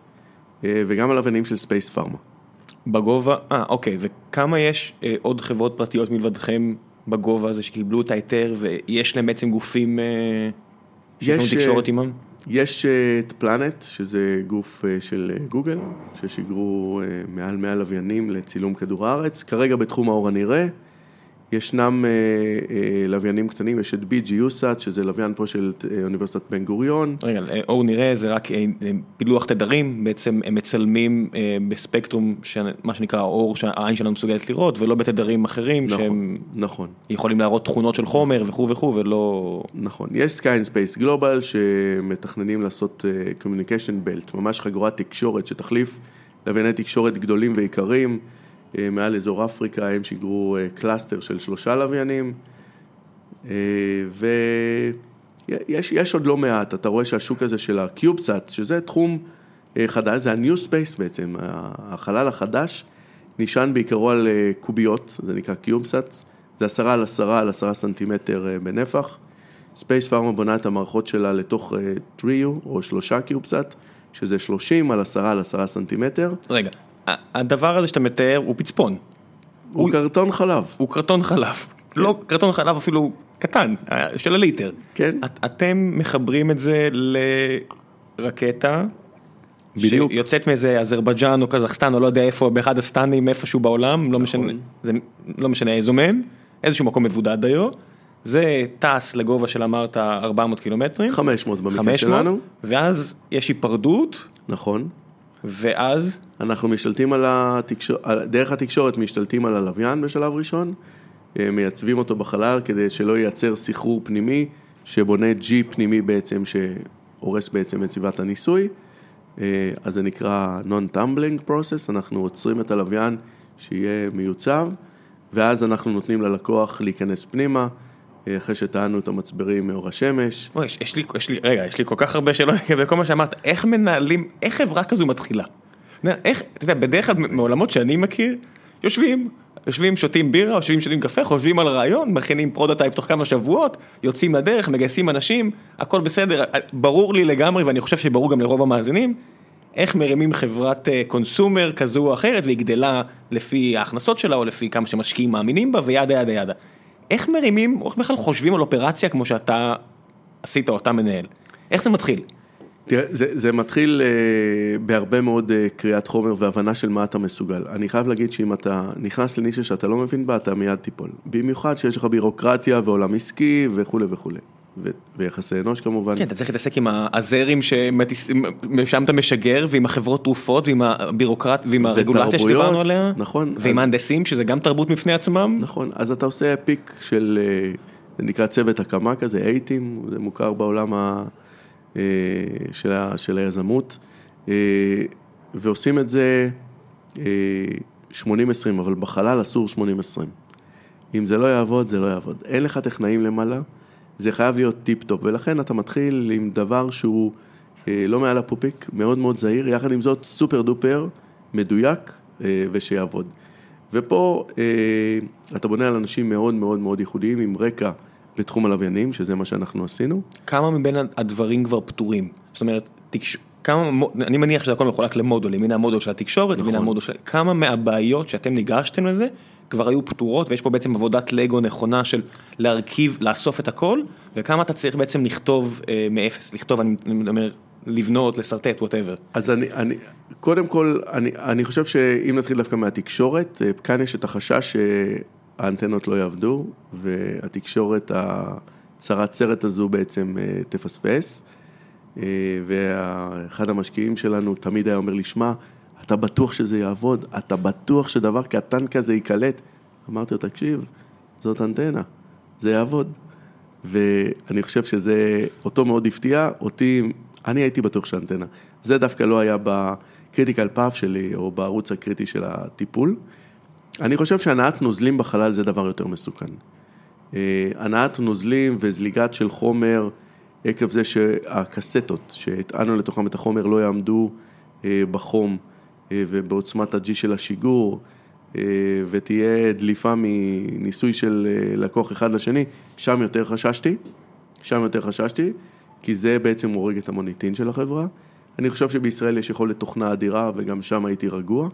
אה, וגם הלוויינים של ספייס פארמה. בגובה, אה אוקיי, וכמה יש אה, עוד חברות פרטיות מלבדכם בגובה הזה שקיבלו את ההיתר ויש להם בעצם גופים אה, שיש לנו תקשורת עימם? יש אה, את פלנט, שזה גוף אה, של אה, גוגל, ששיגרו מעל 100 לוויינים לצילום כדור הארץ. כרגע בתחום האור הנראה, ישנם לוויינים קטנים, יש את BGUSAT, שזה לוויין פה של אוניברסיטת בן גוריון. רגע, אור נראה זה רק פילוח תדרים, בעצם הם מצלמים בספקטרום, מה שנקרא האור שהעין שלנו מסוגלת לראות, ולא בתדרים אחרים, נכון, שהם נכון. יכולים להראות תכונות של חומר וכו' וכו', ולא... נכון, יש Sky and Space Global שמתכננים לעשות Communication Belt, ממש חגורת תקשורת שתחליף לווייני תקשורת גדולים ויקרים. אה, מעל אזור אפריקה, הם שיגרו אה, cluster של שלושה לוויינים, אה, ויש עוד לא מעט, אתה רואה שהשוק הזה של ה CubeSat, שזה תחום חדש, זה ה-new space בעצם, החלל החדש נשען בעיקרו על קוביות, זה נקרא CubeSat, זה עשרה על עשרה על עשרה סנטימטר בנפח. ספייס פארמה בונה את המערכות שלה לתוך טריו או שלושה CubeSat, שזה 30 על עשרה על עשרה סנטימטר. רגע, הדבר הזה שאתה מתאר הוא פצפון. הוא קרטון חלב. הוא קרטון חלב. לא קרטון חלב אפילו קטן, של הליטר. כן. אתם מחברים את זה לרקטה. בדיוק. שיוצאת מאיזה אזרבייג'אן או קזחסטן או לא יודע איפה, באחד הסטנים איפשהו בעולם, לא משנה, נכון. זה לא משנה איזו מהם, איזשהו מקום מבודד דיו. זה טס לגובה של אמרת 400 קילומטרים. 500 במקרה 500, שלנו. ואז יש היפרדות, נכון. ואז אנחנו משתלטים על התקשורת, דרך התקשורת משתלטים על הלוויין בשלב ראשון, אה, מייצבים אותו בחלל כדי שלא ייצר סחרור פנימי, שבונה G פנימי בעצם, שהורס בעצם את סביבת הניסוי. אה, אז זה נקרא Non-Tumbling Process, אנחנו עוצרים את הלוויין שיהיה מיוצב, ואז אנחנו נותנים ללקוח להיכנס פנימה. אה, אחרי שטענו את המצברים מאור השמש. אוי, יש, יש לי, יש לי, רגע, יש לי כל כך הרבה שאלות לגבי כל מה שאמרת, איך מנהלים, איך חברה כזו מתחילה? איך, אתה יודע, בדרך כלל מעולמות שאני מכיר, יושבים, יושבים, שותים בירה, יושבים, שותים קפה, חושבים על רעיון, מכינים prototype תוך כמה שבועות, יוצאים לדרך, מגייסים אנשים, הכל בסדר, ברור לי לגמרי, ואני חושב שברור גם לרוב המאזינים, איך מרימים חברת consumer כזו או אחרת, והיא גדלה לפי ההכנסות שלה, או לפי כמה שמשקיעים מאמינים בה, ו yada yada yada. איך מרימים, או איך בכלל חושבים על אופרציה כמו שאתה עשית או אתה מנהל? איך זה מתחיל? תראה, זה, זה מתחיל uh, בהרבה מאוד uh, קריאת חומר והבנה של מה אתה מסוגל. אני חייב להגיד שאם אתה נכנס לנישה שאתה לא מבין בה, אתה מיד תיפול. במיוחד שיש לך בירוקרטיה ועולם עסקי וכולי וכולי. ויחסי אנוש כמובן. כן, אתה צריך להתעסק עם הזרים ששם אתה משגר, ועם החברות תרופות, ועם הבירוקרט, ועם הרגולציה שדיברנו עליה. נכון. ועם מהנדסים, שזה גם תרבות בפני עצמם. נכון, אז אתה עושה pick של, אה, זה נקרא צוות הקמה כזה, A-team, זה מוכר בעולם ה... אה, של, ה, של היזמות, אה, ועושים את זה 80-20, אבל בחלל אסור 80-20. אם זה לא יעבוד, זה לא יעבוד. אין לך טכנאים למעלה, זה חייב להיות טיפ-טופ, ולכן אתה מתחיל עם דבר שהוא לא מעל הפופיק, מאוד מאוד זהיר, יחד עם זאת סופר דופר, מדויק ושיעבוד. ופה אתה בונה על אנשים מאוד מאוד מאוד ייחודיים, עם רקע לתחום הלוויינים, שזה מה שאנחנו עשינו. כמה מבין הדברים כבר פתורים? זאת אומרת, תקש... כמה, אני מניח שזה הכל מחולק למודולים, הנה המודול של התקשורת, נכון. הנה המודול של... כמה מהבעיות שאתם ניגשתם לזה, כבר היו פתורות, ויש פה בעצם עבודת לגו נכונה של להרכיב, לאסוף את הכל, וכמה אתה צריך בעצם לכתוב אה, מאפס, לכתוב, אני אומר, לבנות, לשרטט, whatever. אז אני, אני, קודם כל, אני, אני חושב שאם נתחיל דווקא מהתקשורת, אה, כאן יש את החשש האנטנות לא יעבדו, והתקשורת הצרת סרט הזו בעצם אה, תפספס. אה, ואחד המשקיעים שלנו תמיד היה אומר לי, שמע, אתה בטוח שזה יעבוד? אתה בטוח שדבר קטן כזה ייקלט? אמרתי לו, תקשיב, זאת אנטנה, זה יעבוד. ואני חושב שזה, אותו מאוד הפתיע, אותי, אני הייתי בטוח שאנטנה. זה דווקא לא היה ב critical path שלי, או בערוץ הקריטי של הטיפול. אני חושב שהנעת נוזלים בחלל זה דבר יותר מסוכן. אה, הנעת נוזלים וזליגת של חומר עקב זה שהקסטות שהטענו לתוכם את החומר לא יעמדו אה, בחום ובעוצמת הג'י של השיגור ותהיה דליפה מניסוי של לקוח אחד לשני, שם יותר חששתי, שם יותר חששתי, כי זה בעצם הורג את המוניטין של החברה. אני חושב שבישראל יש יכולת תוכנה אדירה וגם שם הייתי רגוע.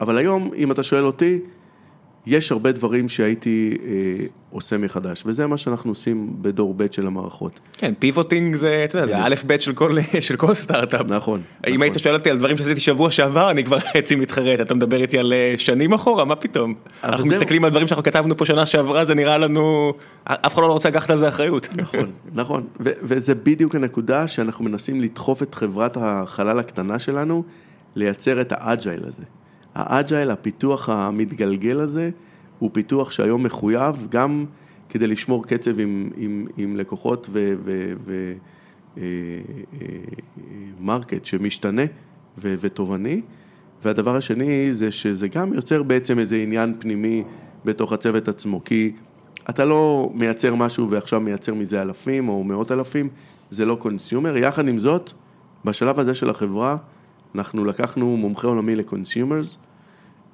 אבל היום, אם אתה שואל אותי, יש הרבה דברים שהייתי אה, עושה מחדש, וזה מה שאנחנו עושים בדור ב' של המערכות. כן, pivoting זה, אתה יודע, זה א' ב' של כל, של כל סטארט-אפ. נכון. אם נכון. היית שואל אותי על דברים שעשיתי שבוע שעבר, אני כבר חצי מתחרט, אתה מדבר איתי על אה, שנים אחורה, מה פתאום? אנחנו זה... מסתכלים על דברים שאנחנו כתבנו פה שנה שעברה, זה נראה לנו, אף אחד לא רוצה לקחת על זה אחריות. נכון, נכון, ו- וזה בדיוק הנקודה שאנחנו מנסים לדחוף את חברת החלל הקטנה שלנו, לייצר את ה agile הזה. ה agile, הפיתוח המתגלגל הזה, הוא פיתוח שהיום מחויב גם כדי לשמור קצב עם, עם, עם לקוחות ו market אה, אה, שמשתנה ו, ותובעני. והדבר השני זה שזה גם יוצר בעצם איזה עניין פנימי בתוך הצוות עצמו, כי אתה לא מייצר משהו ועכשיו מייצר מזה אלפים או מאות אלפים, זה לא consumer. יחד עם זאת, בשלב הזה של החברה, אנחנו לקחנו מומחה עולמי ל consumers, אה,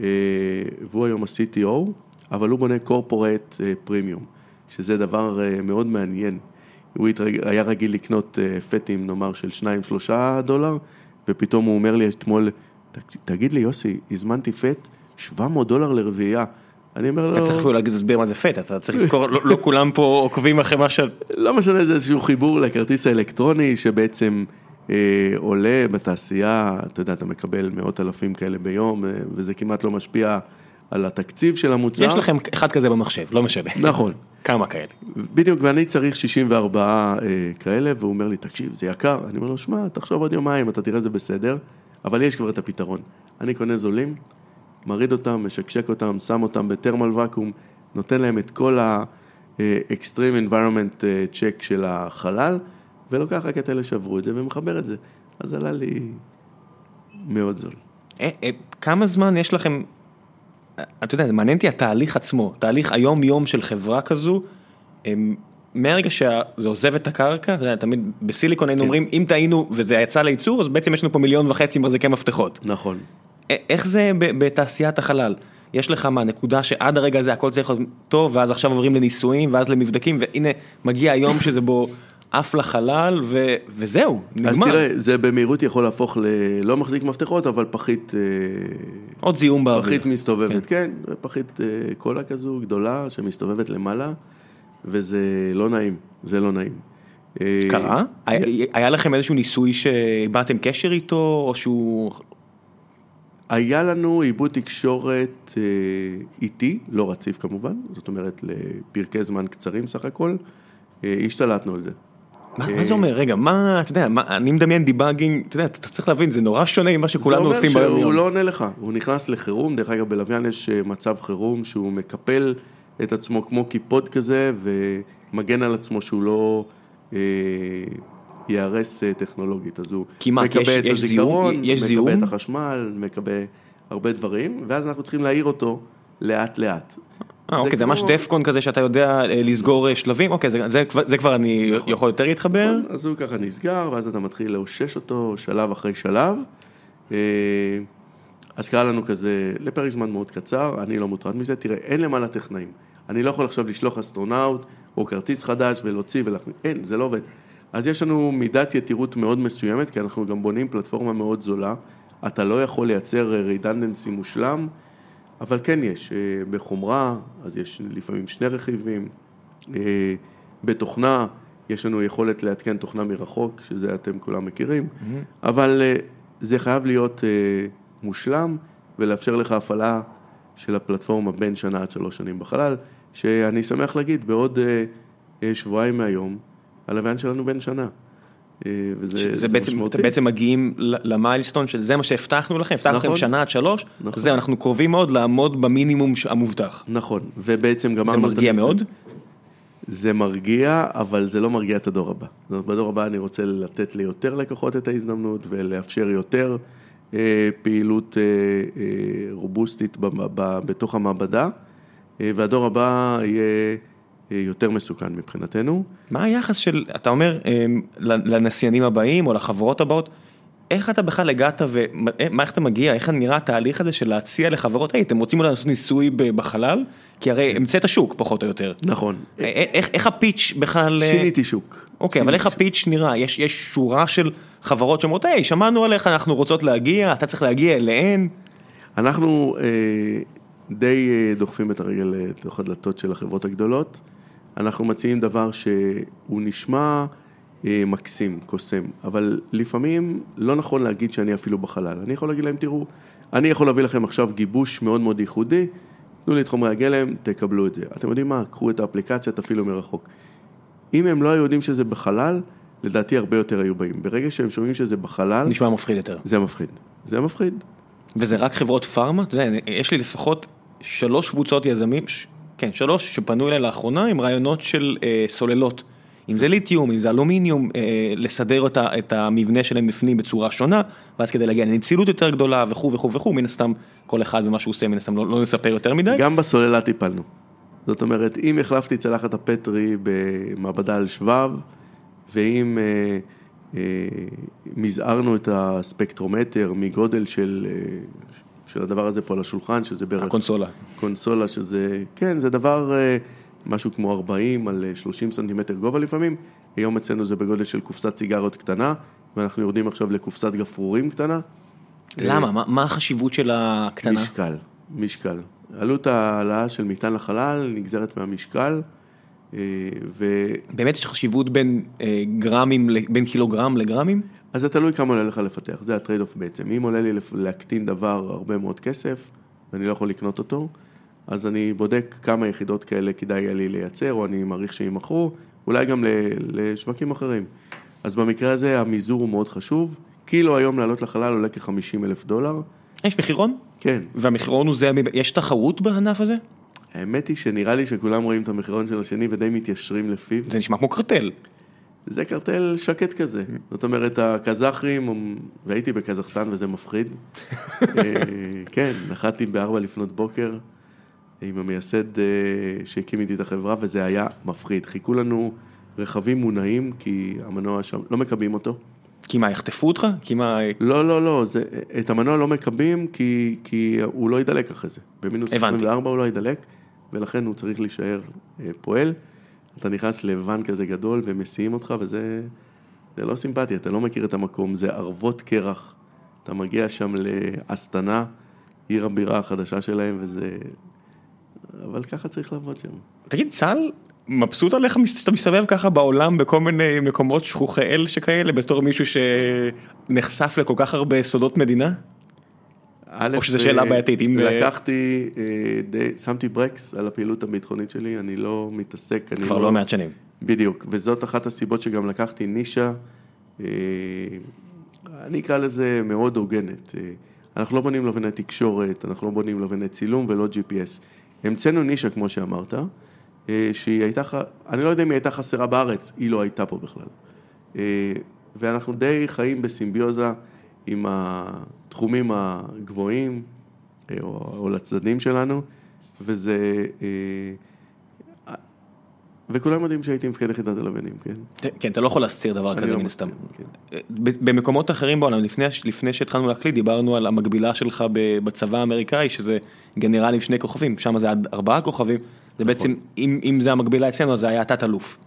והוא היום ה-CTO, אבל הוא בונה corporate פרימיום, שזה דבר אה, מאוד מעניין. הוא היה רגיל לקנות אה, פטים, נאמר, של 2-3 דולר, ופתאום הוא אומר לי אתמול, תגיד לי, יוסי, הזמנתי פט 700 דולר לרביעייה. אני אומר לו... אתה צריך אפילו להסביר מה זה פט, אתה צריך לזכור, לא, לא כולם פה עוקבים אחרי מה ש... לא משנה, זה איזשהו חיבור לכרטיס האלקטרוני שבעצם אה, עולה בתעשייה, אתה יודע, אתה מקבל מאות אלפים כאלה ביום, אה, וזה כמעט לא משפיע על התקציב של המוצר. יש לכם אחד כזה במחשב, לא משנה. נכון. כמה כאלה. בדיוק, ואני צריך 64 אה, כאלה, והוא אומר לי, תקשיב, זה יקר. אני אומר לו, שמע, תחשוב עוד יומיים, אתה תראה זה בסדר, אבל יש כבר את הפתרון. אני קונה זולים, מריד אותם, משקשק אותם, שם אותם בטרמל ואקום, נותן להם את כל ה-extreme environment אה, check של החלל, ולוקח רק את אלה שעברו את זה ומחבר את זה. אז עלה לי מאוד זול. אה, אה, כמה זמן יש לכם אתה יודע, זה מעניין אותי התהליך עצמו, תהליך היום-יום של חברה כזו, מהרגע שזה עוזב את הקרקע, אתה יודע, תמיד בסיליקון היינו כן. אומרים, אם טעינו וזה יצא לייצור, אז בעצם יש לנו פה מיליון וחצי מחזיקי מפתחות. נכון. איך זה בתעשיית החלל? יש לך מה, נקודה שעד הרגע הזה הכל צריך להיות טוב, ואז עכשיו עוברים לניסויים, ואז למבדקים, והנה, מגיע היום שזה בו עף לחלל ו... וזהו, נגמר. אז תראה, זה במהירות יכול להפוך ללא מחזיק מפתחות, אבל פחית... אה, עוד זיהום באוויר. פחית מסתובבת, כן, כן פחית אה, קולה כזו גדולה שמסתובבת למעלה, וזה לא נעים, זה לא נעים. אה, קרה? היה לכם איזשהו ניסוי שאיבדתם קשר איתו, או שהוא... היה לנו עיבוד תקשורת איטי, לא רציף כמובן, זאת אומרת לפרקי זמן קצרים סך הכל, השתלטנו על זה. מה זה אומר? רגע, מה, אתה יודע, אני מדמיין debugging, אתה יודע, אתה צריך להבין, זה נורא שונה ממה שכולנו עושים ביום יום. זה אומר שהוא לא עונה לך, הוא נכנס לחירום, דרך אגב בלוויין יש אה, מצב חירום שהוא מקפל את עצמו כמו קיפוד כזה ומגן על עצמו שהוא לא אה, ייהרס אה, טכנולוגית, אז הוא מקבל את הזיכרון, מקבל את החשמל, מקבל הרבה דברים, ואז אנחנו צריכים להעיר אותו לאט לאט. אה, אוקיי, זה ממש דפקון כזה שאתה יודע אה, לסגור אה, שלבים, אוקיי, זה כבר אני נכון. יכול יותר להתחבר. נכון, אז הוא ככה נסגר, ואז אתה מתחיל לאושש אותו שלב אחרי שלב. אה, אז קרה לנו כזה, לפרק זמן מאוד קצר, אני לא מוטרד מזה, תראה, אין למעלה טכנאים. אני לא יכול עכשיו לשלוח אסטרונאוט או כרטיס חדש ולהוציא ולהכניס, אין, זה לא עובד. אז יש לנו מידת יתירות מאוד מסוימת, כי אנחנו גם בונים פלטפורמה מאוד זולה. אתה לא יכול לייצר רידנדנסי מושלם. אבל כן יש, אה, בחומרה, אז יש לפעמים שני רכיבים, אה, בתוכנה, יש לנו יכולת לעדכן תוכנה מרחוק, שזה אתם כולם מכירים, mm-hmm. אבל אה, זה חייב להיות מושלם ולאפשר לך הפעלה של הפלטפורמה בין שנה עד שלוש שנים בחלל, שאני שמח להגיד, בעוד שבועיים מהיום, הלוויין שלנו בן שנה. אה, וזה זה זה בעצם, משמעותי. אתם בעצם מגיעים למיילסטון של זה מה שהבטחנו לכם, הבטחנו לכם נכון. שנה עד שלוש, נכון. זהו, אנחנו קרובים מאוד לעמוד במינימום המובטח. נכון, ובעצם גמרנו זה את מרגיע הניסוי. מאוד? זה מרגיע, אבל זה לא מרגיע את הדור הבא. זאת אומרת, בדור הבא אני רוצה לתת ליותר לקוחות את ההזדמנות ולאפשר יותר אה, פעילות אה, אה, רובוסטית ב, ב, בתוך המעבדה, אה, והדור הבא יהיה יותר מסוכן מבחינתנו. מה היחס של, אתה אומר, אמ, לנסיינים הבאים או לחברות הבאות, איך אתה בכלל הגעת ומה איך אתה מגיע, איך נראה התהליך הזה של להציע לחברות, היי, אתם רוצים אולי לעשות ניסוי בחלל? כי הרי המצאת שוק פחות או יותר. נכון. איך איך הפיץ' בכלל... אה, שיניתי שוק. אוקיי, אבל איך שוק. הפיץ' נראה? יש יש שורה של חברות שאומרות, היי, שמענו עליך, אנחנו רוצות להגיע, אתה צריך להגיע אליהן. אנחנו אה, די אה, דוחפים את הרגל לתוך הדלתות של החברות הגדולות. אנחנו מציעים דבר שהוא נשמע אה, מקסים, קוסם, אבל לפעמים לא נכון להגיד שאני אפילו בחלל. אני יכול להגיד להם, תראו, אני יכול להביא לכם עכשיו גיבוש מאוד מאוד ייחודי, תנו לי את חומרי הגלם, תקבלו את זה. אתם יודעים מה? קחו את האפליקציה, תפעילו מרחוק. אם הם לא היו יודעים שזה בחלל, לדעתי הרבה יותר היו באים. ברגע שהם שומעים שזה בחלל, נשמע מפחיד יותר. זה מפחיד. זה מפחיד. וזה רק חברות פארמה? אתה יודע, יש לי לפחות שלוש קבוצות יזמים, ש... כן, שלוש שפנו אליי לאחרונה עם רעיונות של אה, סוללות. אם זה ליתיום, אם זה אלומיניום, אה, לסדר את, ה, את המבנה שלהם בפנים בצורה שונה, ואז כדי להגיע לנצילות יותר גדולה וכו' וכו' וכו', מן הסתם כל אחד ומה שהוא עושה, מן הסתם לא, לא נספר יותר מדי. גם בסוללה טיפלנו. זאת אומרת, אם החלפתי צלחת הפטרי במעבדה על שבב, ואם אה, אה, מזערנו את הספקטרומטר מגודל של, אה, של הדבר הזה פה על השולחן, שזה בערך הקונסולה. קונסולה, שזה, כן, זה דבר, אה, משהו כמו 40 על אה, 30 סנטימטר גובה לפעמים. היום אצלנו זה בגודל של קופסת סיגריות קטנה, ואנחנו יורדים עכשיו לקופסת גפרורים קטנה. למה? מה, מה החשיבות של הקטנה? משקל, משקל. עלות ההעלאה של מטען לחלל נגזרת מהמשקל, אה, ו... באמת יש חשיבות בין אה, גרמים, בין קילוגרם לגרמים? אז זה תלוי כמה עולה לך לפתח, זה ה trade-off בעצם. אם עולה לי להקטין דבר הרבה מאוד כסף, ואני לא יכול לקנות אותו, אז אני בודק כמה יחידות כאלה כדאי יהיה לי לייצר, או אני מעריך שימכרו, אולי גם לשווקים אחרים. אז במקרה הזה המזעור הוא מאוד חשוב. קילו היום לעלות לחלל עולה כ-50 אלף דולר. יש מחירון? כן, והמחירון הוא זה, יש תחרות בענף הזה? האמת היא שנראה לי שכולם רואים את המחירון של השני ודי מתיישרים לפיו. זה נשמע כמו קרטל. זה קרטל שקט כזה. זאת אומרת, הקזחים, והייתי בקזחסטן וזה מפחיד. אה, כן, נחתתי בארבע לפנות בוקר עם המייסד אה, שהקים איתי את החברה, וזה היה מפחיד. חיכו לנו רכבים מונעים, כי המנוע שם, לא מקבים אותו. כי מה, יחטפו אותך? כי מה... לא, לא, לא, זה, את המנוע לא מקבים כי, כי הוא לא ידלק אחרי זה. במינוס הבנתי. 24 הוא לא ידלק, ולכן הוא צריך להישאר אה, פועל. אתה נכנס לוואן כזה גדול ומסיעים אותך, וזה זה לא סימפטי, אתה לא מכיר את המקום, זה ערבות קרח. אתה מגיע שם לאסטנה, עיר הבירה החדשה שלהם, וזה... אבל ככה צריך לעבוד שם. תגיד, צה"ל מבסוט עליך שאתה מסתובב ככה בעולם בכל מיני מקומות שכוחי אל שכאלה, בתור מישהו שנחשף לכל כך הרבה סודות מדינה? או שזו שאלה בעייתית, אם, אה, לקחתי, אה, די, שמתי ברקס על הפעילות הביטחונית שלי, אני לא מתעסק, אני כבר לא מעט שנים. בדיוק, וזאת אחת הסיבות שגם לקחתי נישה, אה, אני אקרא לזה מאוד הוגנת. אנחנו לא בונים לבני תקשורת, אנחנו לא בונים לבני צילום ולא GPS. המצאנו נישה, כמו שאמרת, שהיא הייתה, אני לא יודע אם היא הייתה חסרה בארץ, היא לא הייתה פה בכלל. ואנחנו די חיים בסימביוזה עם התחומים הגבוהים, אה, או, או לצדדים שלנו, וזה... אה, וכולם יודעים שהייתי מפקד יחידת הלוויינים, כן? כן, אתה לא יכול להסתיר דבר כזה לא מן הסתם. כן. ב- במקומות אחרים בעולם, לפני, לפני שהתחלנו להקליט, דיברנו על המקבילה שלך בצבא האמריקאי, שזה גנרל עם שני כוכבים, שם זה עד ארבעה כוכבים, זה בעצם, אם, אם זה המקבילה אצלנו, אז זה היה תת-אלוף.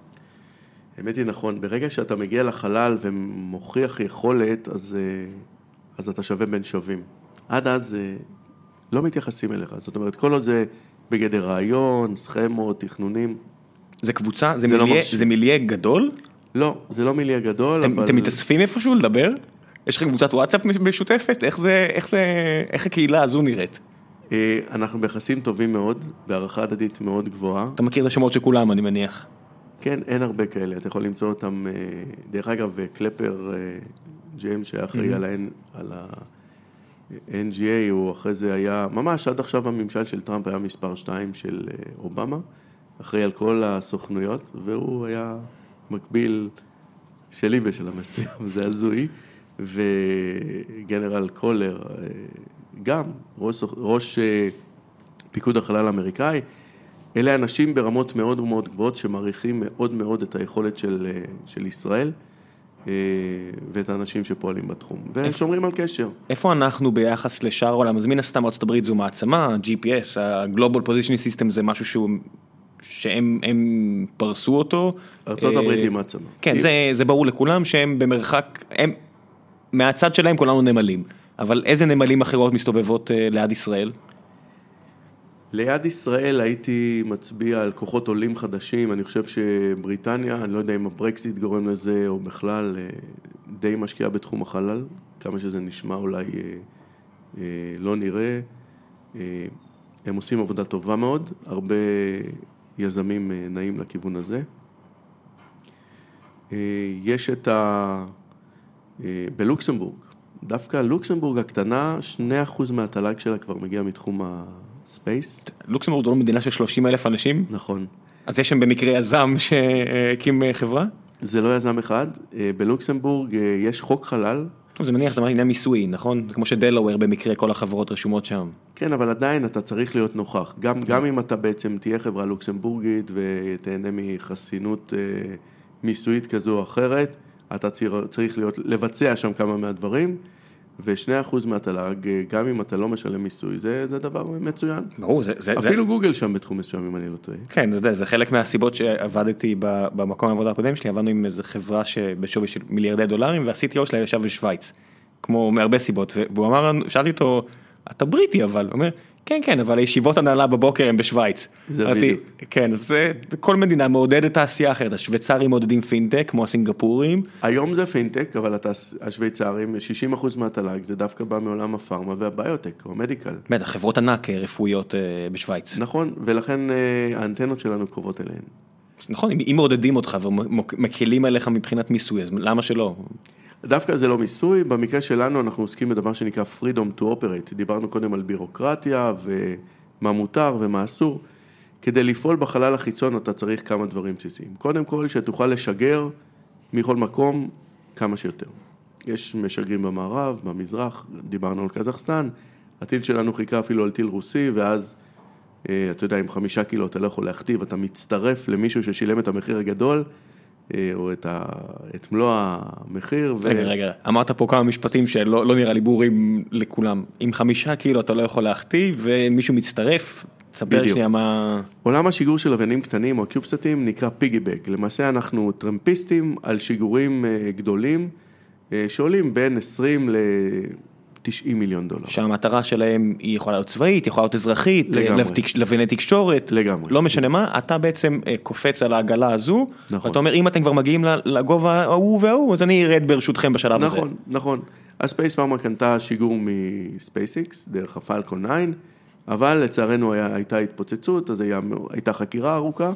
האמת היא נכון, ברגע שאתה מגיע לחלל ומוכיח יכולת, אז, אה, אז אתה שווה בין שווים. עד אז אה, לא מתייחסים אליך, זאת אומרת, כל עוד זה בגדר רעיון, סכמות, תכנונים, זה קבוצה, זה, זה לא מיליה, מרשים. זה מיליה גדול? לא, זה לא מיליה גדול, אתם, אבל... אתם מתאספים איפשהו לדבר? יש לכם קבוצת וואטסאפ משותפת? איך זה, איך זה, איך הקהילה הזו נראית? אה, אנחנו ביחסים טובים מאוד, בהערכה הדדית מאוד גבוהה. אתה מכיר את השמות של כולם, אני מניח. כן, אין הרבה כאלה, אתה יכול למצוא אותם, אה, דרך אגב, קלפר ג'יימס שהיה אחראי על ה-NGA, הוא אחרי זה היה, ממש עד עכשיו הממשל של טראמפ היה מספר 2 של אה, אובמה, אחראי על כל הסוכנויות, והוא היה מקביל שלי בשלב מסוים, זה הזוי, וגנרל קולר אה, גם, ראש, ראש אה, פיקוד החלל האמריקאי, אלה אנשים ברמות מאוד מאוד גבוהות שמעריכים מאוד מאוד את היכולת של, של ישראל ואת האנשים שפועלים בתחום, והם שומרים על קשר. איפה אנחנו ביחס לשאר העולם? אז מן הסתם הברית זו מעצמה, GPS, ה-Global Positioning System זה משהו שהוא, שהם הם פרסו אותו. ארצות אה, היא מעצמה. כן, זה, זה ברור לכולם שהם במרחק, הם, מהצד שלהם כולנו נמלים. אבל איזה נמלים אחרות מסתובבות אה, ליד ישראל? ליד ישראל הייתי מצביע על כוחות עולים חדשים, אני חושב שבריטניה, אני לא יודע אם הברקסיט גורם לזה או בכלל, אה, די משקיעה בתחום החלל, כמה שזה נשמע אולי אה, אה, לא נראה. אה, הם עושים עבודה טובה מאוד, הרבה יזמים נעים לכיוון הזה. יש את ה... בלוקסמבורג, דווקא לוקסמבורג הקטנה, 2% מהתל"ג שלה כבר מגיע מתחום הספייס. לוקסמבורג זו לא מדינה של 30 אלף אנשים, נכון. אז יש שם במקרה יזם שהקים אה, חברה? זה לא יזם אחד, אה, בלוקסמבורג אה, יש חוק חלל, טוב, זה מניח שזה עניין מיסוי, נכון? זה כמו שדלוור במקרה כל החברות רשומות שם. כן, אבל עדיין אתה צריך להיות נוכח. גם, גם אם אתה בעצם תהיה חברה לוקסמבורגית ותהנה מחסינות אה, מיסויית כזו או אחרת, אתה צריך להיות, לבצע שם כמה מהדברים, ו-2% מהתל"ג, אה, גם אם אתה לא משלם מיסוי, זה, זה דבר מצוין. ברור, זה, זה, אפילו זה, גוגל שם בתחום מסוים, אם אני לא טועה. כן, זה, זה חלק מהסיבות שעבדתי במקום העבודה הקודם שלי, עבדנו עם איזו חברה שבשווי של מיליארדי דולרים, וה-CTO שלה ישב בשוויץ, כמו מהרבה סיבות, והוא אמר שאלתי אותו, אתה בריטי אבל, הוא אומר, כן כן, אבל הישיבות הנהלה בבוקר הם בשוויץ. זה בדיוק. כן, זה, כל מדינה מעודדת תעשייה אחרת, השוויצרים מעודדים פינטק, כמו הסינגפורים, היום זה פינטק, אבל אתה, השוויצרים, 60% מהתל"ג זה דווקא בא מעולם הפארמה והביוטק, או המדיקל. בטח, חברות ענק אה, רפואיות אה, בשוויץ. נכון, ולכן אה, האנטנות שלנו קרובות אליהן. נכון, אם מעודדים אותך ומקלים עליך מבחינת מיסוי, אז למה שלא? דווקא זה לא מיסוי, במקרה שלנו אנחנו עוסקים בדבר שנקרא freedom to operate. דיברנו קודם על בירוקרטיה ומה מותר ומה אסור. כדי לפעול בחלל החיצון אתה צריך כמה דברים בסיסיים. קודם כל, שתוכל לשגר מכל מקום כמה שיותר. יש משגרים במערב, במזרח, דיברנו על קזחסטן, הטיל שלנו חיכה אפילו על טיל רוסי, ואז, אה, אתה יודע, עם חמישה קילו אתה לא יכול להכתיב, אתה מצטרף למישהו ששילם את המחיר הגדול, או את, ה, את מלוא המחיר. ו... רגע, רגע, אמרת פה כמה משפטים שלא לא נראה לי ברורים לכולם. עם חמישה קילו אתה לא יכול להכתיב ומישהו מצטרף, תספר. שנייה מה... עולם השיגור של לוויינים קטנים או קיובסטים נקרא פיגיבק. למעשה אנחנו טרמפיסטים על שיגורים אה, גדולים אה, שעולים בין 20 ל-90 מיליון דולר. שהמטרה שלהם היא יכולה להיות צבאית, יכולה להיות אזרחית, תקש- לווייני תקשורת, לגמרי. לא משנה מה, אתה בעצם אה, קופץ על העגלה הזו, נכון. ואתה אומר אם אתם כבר מגיעים לגובה ההוא וההוא, אז אני ארד ברשותכם בשלב הזה. נכון, נכון. הספייס פארמה קנתה שיגור מספייסיקס דרך הפלקון 9, אבל לצערנו היה, הייתה התפוצצות, אז היה, הייתה חקירה ארוכה,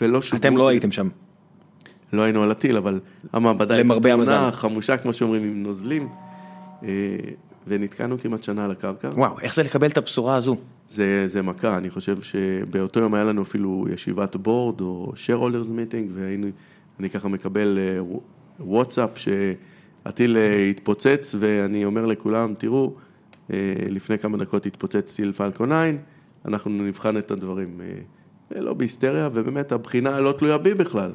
ולא שוגרו. אתם לא הייתם שם. לא היינו על הטיל, אבל המעבדה תאונה, המזל. חמושה כמו שאומרים עם נוזלים, אה, ונתקענו כמעט שנה על הקרקע. וואו, איך זה לקבל את הבשורה הזו? זה, זה מכה, אני חושב שבאותו יום היה לנו אפילו ישיבת בורד או shareholders meeting, והיינו, אני ככה מקבל אה, וואטסאפ שהטיל אה, התפוצץ, ואני אומר לכולם, תראו, אה, לפני כמה דקות התפוצץ טיל פלקון 9, אנחנו נבחן את הדברים. לא בהיסטריה, ובאמת הבחינה לא תלויה בי בכלל,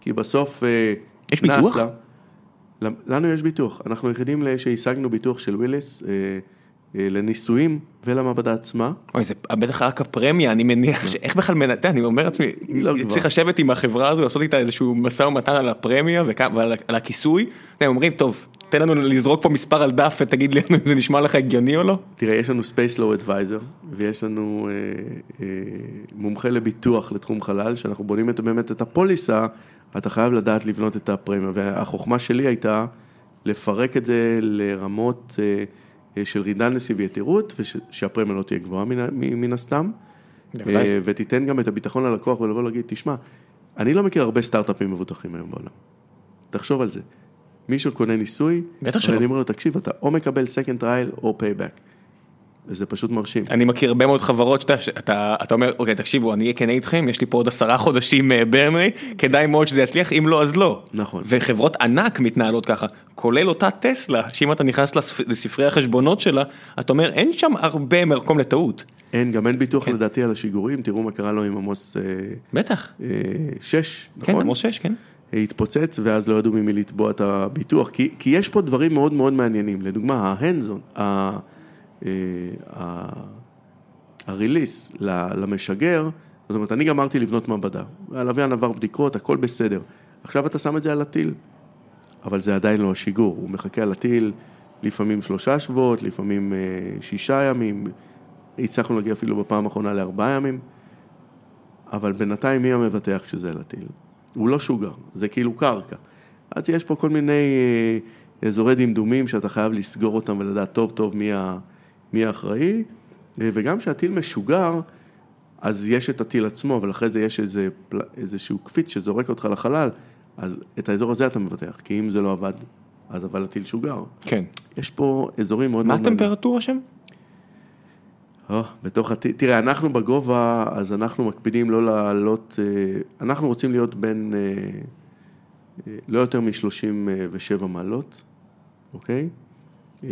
כי בסוף... יש ביטוח? נאס"א- לנו יש ביטוח, אנחנו היחידים שהשגנו ביטוח של וויליס אה, אה, לניסויים ולמעבדה עצמה. אוי, זה בטח רק הפרמיה, אני מניח שאיך בכלל מנתן, אני אומר לעצמי, לא צריך. לשבת עם החברה הזו, לעשות איתה איזשהו משא ומתן על הפרמיה ועל הכיסוי, הם אומרים, טוב, תן לנו לזרוק פה מספר על דף ותגיד לנו אם זה נשמע לך הגיוני או לא. תראה, יש לנו Space Law Advisor, ויש לנו אה, מומחה לביטוח לתחום חלל, שאנחנו בונים באמת את הפוליסה, אתה חייב לדעת לבנות את הפרמיה, והחוכמה שלי הייתה לפרק את זה לרמות אה, אה, של רידנדנסי ויתירות, ושהפרמיה לא תהיה גבוהה מן, מן הסתם, בוודאי. אה, ותיתן גם את הביטחון ללקוח ולבוא להגיד, תשמע, אני לא מכיר הרבה סטארט-אפים מבוטחים היום בעולם. תחשוב על זה. מישהו קונה ניסוי, בטח שלא. ואני אומר לו, תקשיב, אתה או מקבל second trial או payback. וזה פשוט מרשים. אני מכיר הרבה מאוד חברות שאתה, שאתה אתה אומר, אוקיי, תקשיבו, אני אהיה כן איתכם, יש לי פה עוד עשרה חודשים ברנרי, כדאי מאוד שזה יצליח, אם לא, אז לא. נכון. וחברות ענק מתנהלות ככה, כולל אותה טסלה, שאם אתה נכנס לספ... לספרי החשבונות שלה, אתה אומר, אין שם הרבה מקום לטעות. אין, גם אין ביטוח כן. לדעתי על השיגורים, תראו מה קרה לו עם עמוס אה, בטח. אה, 6, כן, נכון? עמוס 6, כן. התפוצץ ואז לא ידעו ממי לתבוע את הביטוח, כי, כי יש פה דברים מאוד מאוד מעניינים, לדוגמה ההנדזון, הריליס למשגר, זאת אומרת אני גמרתי לבנות מעבדה, הלוויין עבר בדיקות, הכל בסדר, עכשיו אתה שם את זה על הטיל, אבל זה עדיין לא השיגור, הוא מחכה על הטיל לפעמים שלושה שבועות, לפעמים אה, שישה ימים, הצלחנו להגיע אפילו בפעם האחרונה לארבעה ימים, אבל בינתיים מי המבטח כשזה על הטיל? הוא לא שוגר, זה כאילו קרקע. אז יש פה כל מיני אה, אזורי דמדומים שאתה חייב לסגור אותם ולדעת טוב טוב מי, ה, מי האחראי, אה, וגם כשהטיל משוגר, אז יש את הטיל עצמו, אבל אחרי זה יש איזה, איזשהו קפיץ שזורק אותך לחלל, אז את האזור הזה אתה מבטח, כי אם זה לא עבד, אז אבל הטיל שוגר. כן. יש פה אזורים מאוד מה. הטמפרטורה שם? או, בתוך הטיל, תראה, אנחנו בגובה, אז אנחנו מקפידים לא לעלות, אה, אנחנו רוצים להיות בין אה, אה, לא יותר מ-37 מעלות, אוקיי? אה,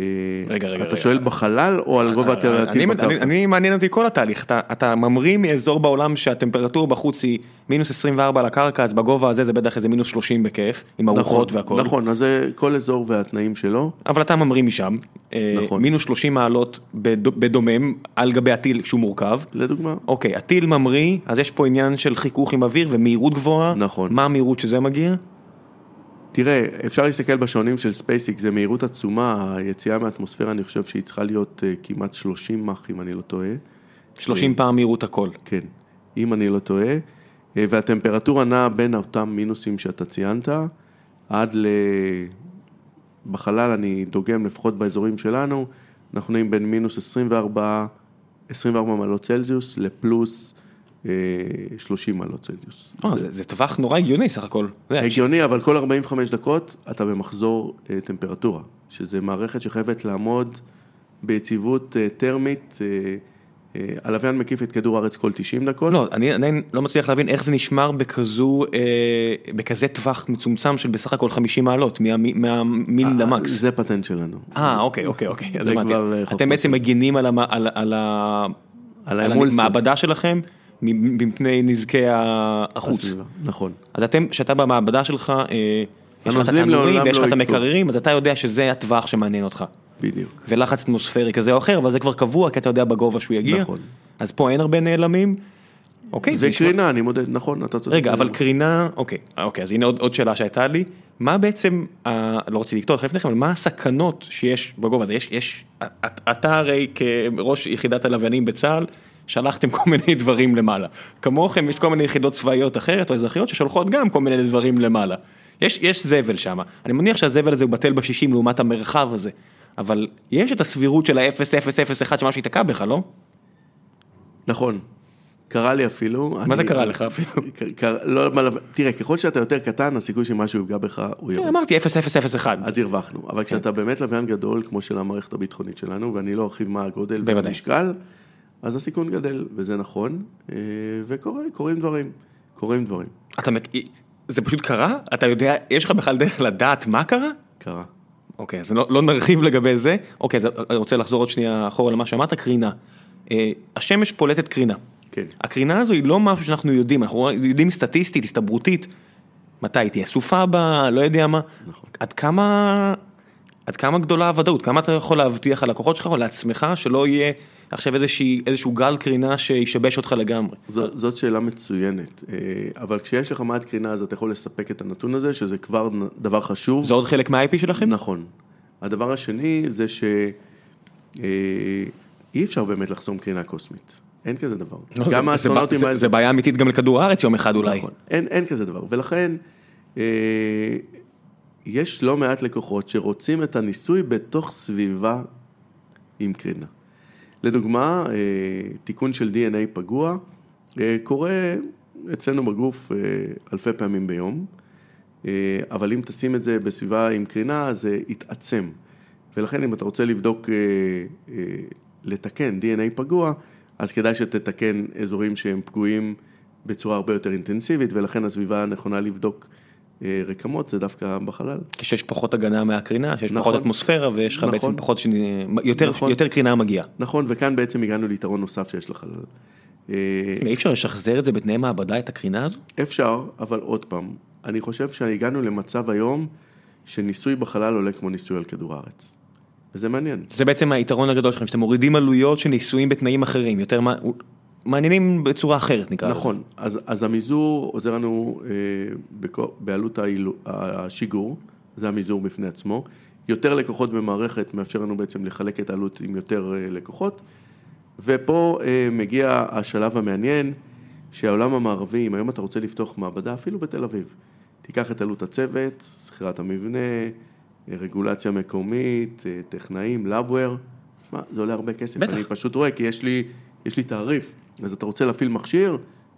רגע, רגע, אתה. שואל בחלל או על גובה אני, בקרקע? אני מעניין אותי כל התהליך, אתה, אתה ממריא מאזור בעולם שהטמפרטורה בחוץ היא מינוס 24 על הקרקע, אז בגובה הזה זה בטח איזה מינוס 30 בכיף, עם ארוחות והכל. נכון, אז זה כל אזור והתנאים שלו, אבל אתה ממריא משם, אה, נכון. מינוס 30 מעלות בד- בדומם על גבי הטיל שהוא מורכב. לדוגמה. אוקיי, הטיל ממריא, אז יש פה עניין של חיכוך עם אוויר ומהירות גבוהה. נכון. מה המהירות שזה מגיע? תראה, אפשר להסתכל בשעונים של SpaceX, זה מהירות עצומה, היציאה מהאטמוספירה, אני חושב שהיא צריכה להיות אה, כמעט 30 מאך, אם אני לא טועה. 30 פעם מהירות הכל. כן, אם אני לא טועה, אה, והטמפרטורה נעה בין אותם מינוסים שאתה ציינת, עד ל... בחלל אני דוגם לפחות באזורים שלנו, אנחנו נעים בין מינוס 24, 24 מעלות צלזיוס לפלוס 30 מעלות צלזיוס. או, זה, טווח נורא הגיוני סך הכל. הגיוני, אבל כל 45 דקות אתה במחזור אה, טמפרטורה, שזה מערכת שחייבת לעמוד ביציבות אה, טרמית, אה, אה, הלוויין מקיף את כדור הארץ כל 90 דקות. לא, אני עדיין לא מצליח להבין איך זה נשמר בכזו, אה, בכזה טווח מצומצם של בסך הכל 50 מעלות, מה- מהמיל אה, למקס. זה פטנט שלנו. אה, אוקיי, אוקיי, אוקיי, אז אה, חוף אתם בעצם. מגינים על המ- על- על על על. המעבדה שלכם מפני נזקי החוץ. נכון. אז אתם, כשאתה במעבדה שלך, אה, יש לך את התנורים ויש לך לא את. המקררים, אז אתה יודע שזה הטווח שמעניין אותך. בדיוק. ולחץ אטמוספרי כזה או אחר, אבל זה כבר קבוע, כי אתה יודע בגובה שהוא יגיע. נכון. אז פה אין הרבה נעלמים. אוקיי, זה קרינה, אני מודד, נכון, אתה צודק. רגע, אבל קרינה, אוקיי, אוקיי, אז הנה עוד, עוד שאלה שהייתה לי, מה בעצם, ה- לא רציתי לקטוע אותך לפני כן, אבל מה הסכנות שיש בגובה הזה? יש, יש, את- אתה הרי כראש יחידת הלוויינים בצה"ל, שלחתם כל מיני דברים למעלה. כמוכם יש כל מיני יחידות צבאיות אחרת או אזרחיות ששולחות גם כל מיני דברים למעלה. יש, יש זבל שם, אני מניח שהזבל הזה הוא בטל בשישים לעומת המרחב הזה, אבל יש את הסבירות של ה-0001 שמשהו ייתקע בך, לא? נכון. קרה לי אפילו. מה אני- זה קרה לך אפילו? קר- לא, מה- תראה, ככל שאתה יותר קטן, הסיכוי שמשהו יפגע בך הוא יורד. אמרתי 0001. אז הרווחנו, אבל כשאתה באמת לוויין גדול, כמו של המערכת הביטחונית שלנו, ואני לא ארחיב מה הגודל. והמשקל, אז הסיכון גדל, וזה נכון, אה, וקורים דברים, קורים דברים, אתה, מק- זה פשוט קרה? אתה יודע, יש לך בכלל דרך לדעת מה קרה? קרה. אוקיי, אז לא, לא נרחיב לגבי זה. אוקיי, אז אני רוצה לחזור עוד שנייה אחורה למה שאמרת, קרינה. אה, השמש פולטת קרינה. כן. הקרינה הזו היא לא משהו שאנחנו יודעים, אנחנו יודעים סטטיסטית, הסתברותית, מתי היא תהיה סופה בה, לא יודע מה. נכון. עד כמה, עד כמה גדולה הוודאות, כמה אתה יכול להבטיח ללקוחות שלך או לעצמך שלא יהיה עכשיו איזושהי, איזשהו גל קרינה שישבש אותך לגמרי. זו, זאת שאלה מצוינת, אה, אבל כשיש לך מעט קרינה, אז אתה יכול לספק את הנתון הזה, שזה כבר דבר חשוב. זה עוד חלק מה-IP שלכם? נכון. הדבר השני זה שאי אפשר באמת לחסום קרינה קוסמית. אין כזה דבר. לא, זה- גם זה- האסטרונאוטים זה- האלה... זה בעיה אמיתית גם לכדור הארץ יום אחד אולי. נכון, אין, אין כזה דבר, ולכן אה, יש לא מעט לקוחות שרוצים את הניסוי בתוך סביבה עם קרינה. לדוגמה, אה, תיקון של DNA פגוע אה, קורה אצלנו בגוף אלפי פעמים ביום, אבל אם תשים את זה בסביבה עם קרינה, זה יתעצם. ולכן אם אתה רוצה לבדוק, לתקן DNA פגוע, אז כדאי שתתקן אזורים שהם פגועים בצורה הרבה יותר אינטנסיבית, ולכן הסביבה הנכונה לבדוק אה, רקמות זה דווקא בחלל. כשיש פחות הגנה מהקרינה, שיש נכון, פחות אטמוספירה ויש לך נכון, בעצם פחות, ש... יותר, נכון, יותר קרינה מגיעה. נכון, וכאן בעצם הגענו ליתרון נוסף שיש לחלל. אה, אי אפשר לשחזר את זה בתנאי מעבדה, את הקרינה הזו? אפשר, אבל עוד פעם, אני חושב שהגענו למצב היום שניסוי בחלל עולה כמו ניסוי על כדור הארץ. וזה מעניין. זה בעצם היתרון הגדול שלכם, שאתם מורידים עלויות של ניסויים בתנאים אחרים, יותר מעניינים בצורה אחרת נקרא לזה. נכון, אז, אז המזעור עוזר לנו אה, בכ... בעלות האילו, השיגור, זה המזעור בפני עצמו. יותר לקוחות במערכת מאפשר לנו בעצם לחלק את העלות עם יותר אה, לקוחות. ופה אה, מגיע השלב המעניין, שהעולם המערבי, אם היום אתה רוצה לפתוח מעבדה, אפילו בתל אביב, תיקח את עלות הצוות, שכירת המבנה, רגולציה מקומית, אה, טכנאים, לאבוור, שמע, זה עולה הרבה כסף. בטח. אני פשוט רואה, כי יש לי, יש לי תעריף, אז אתה רוצה להפעיל מכשיר,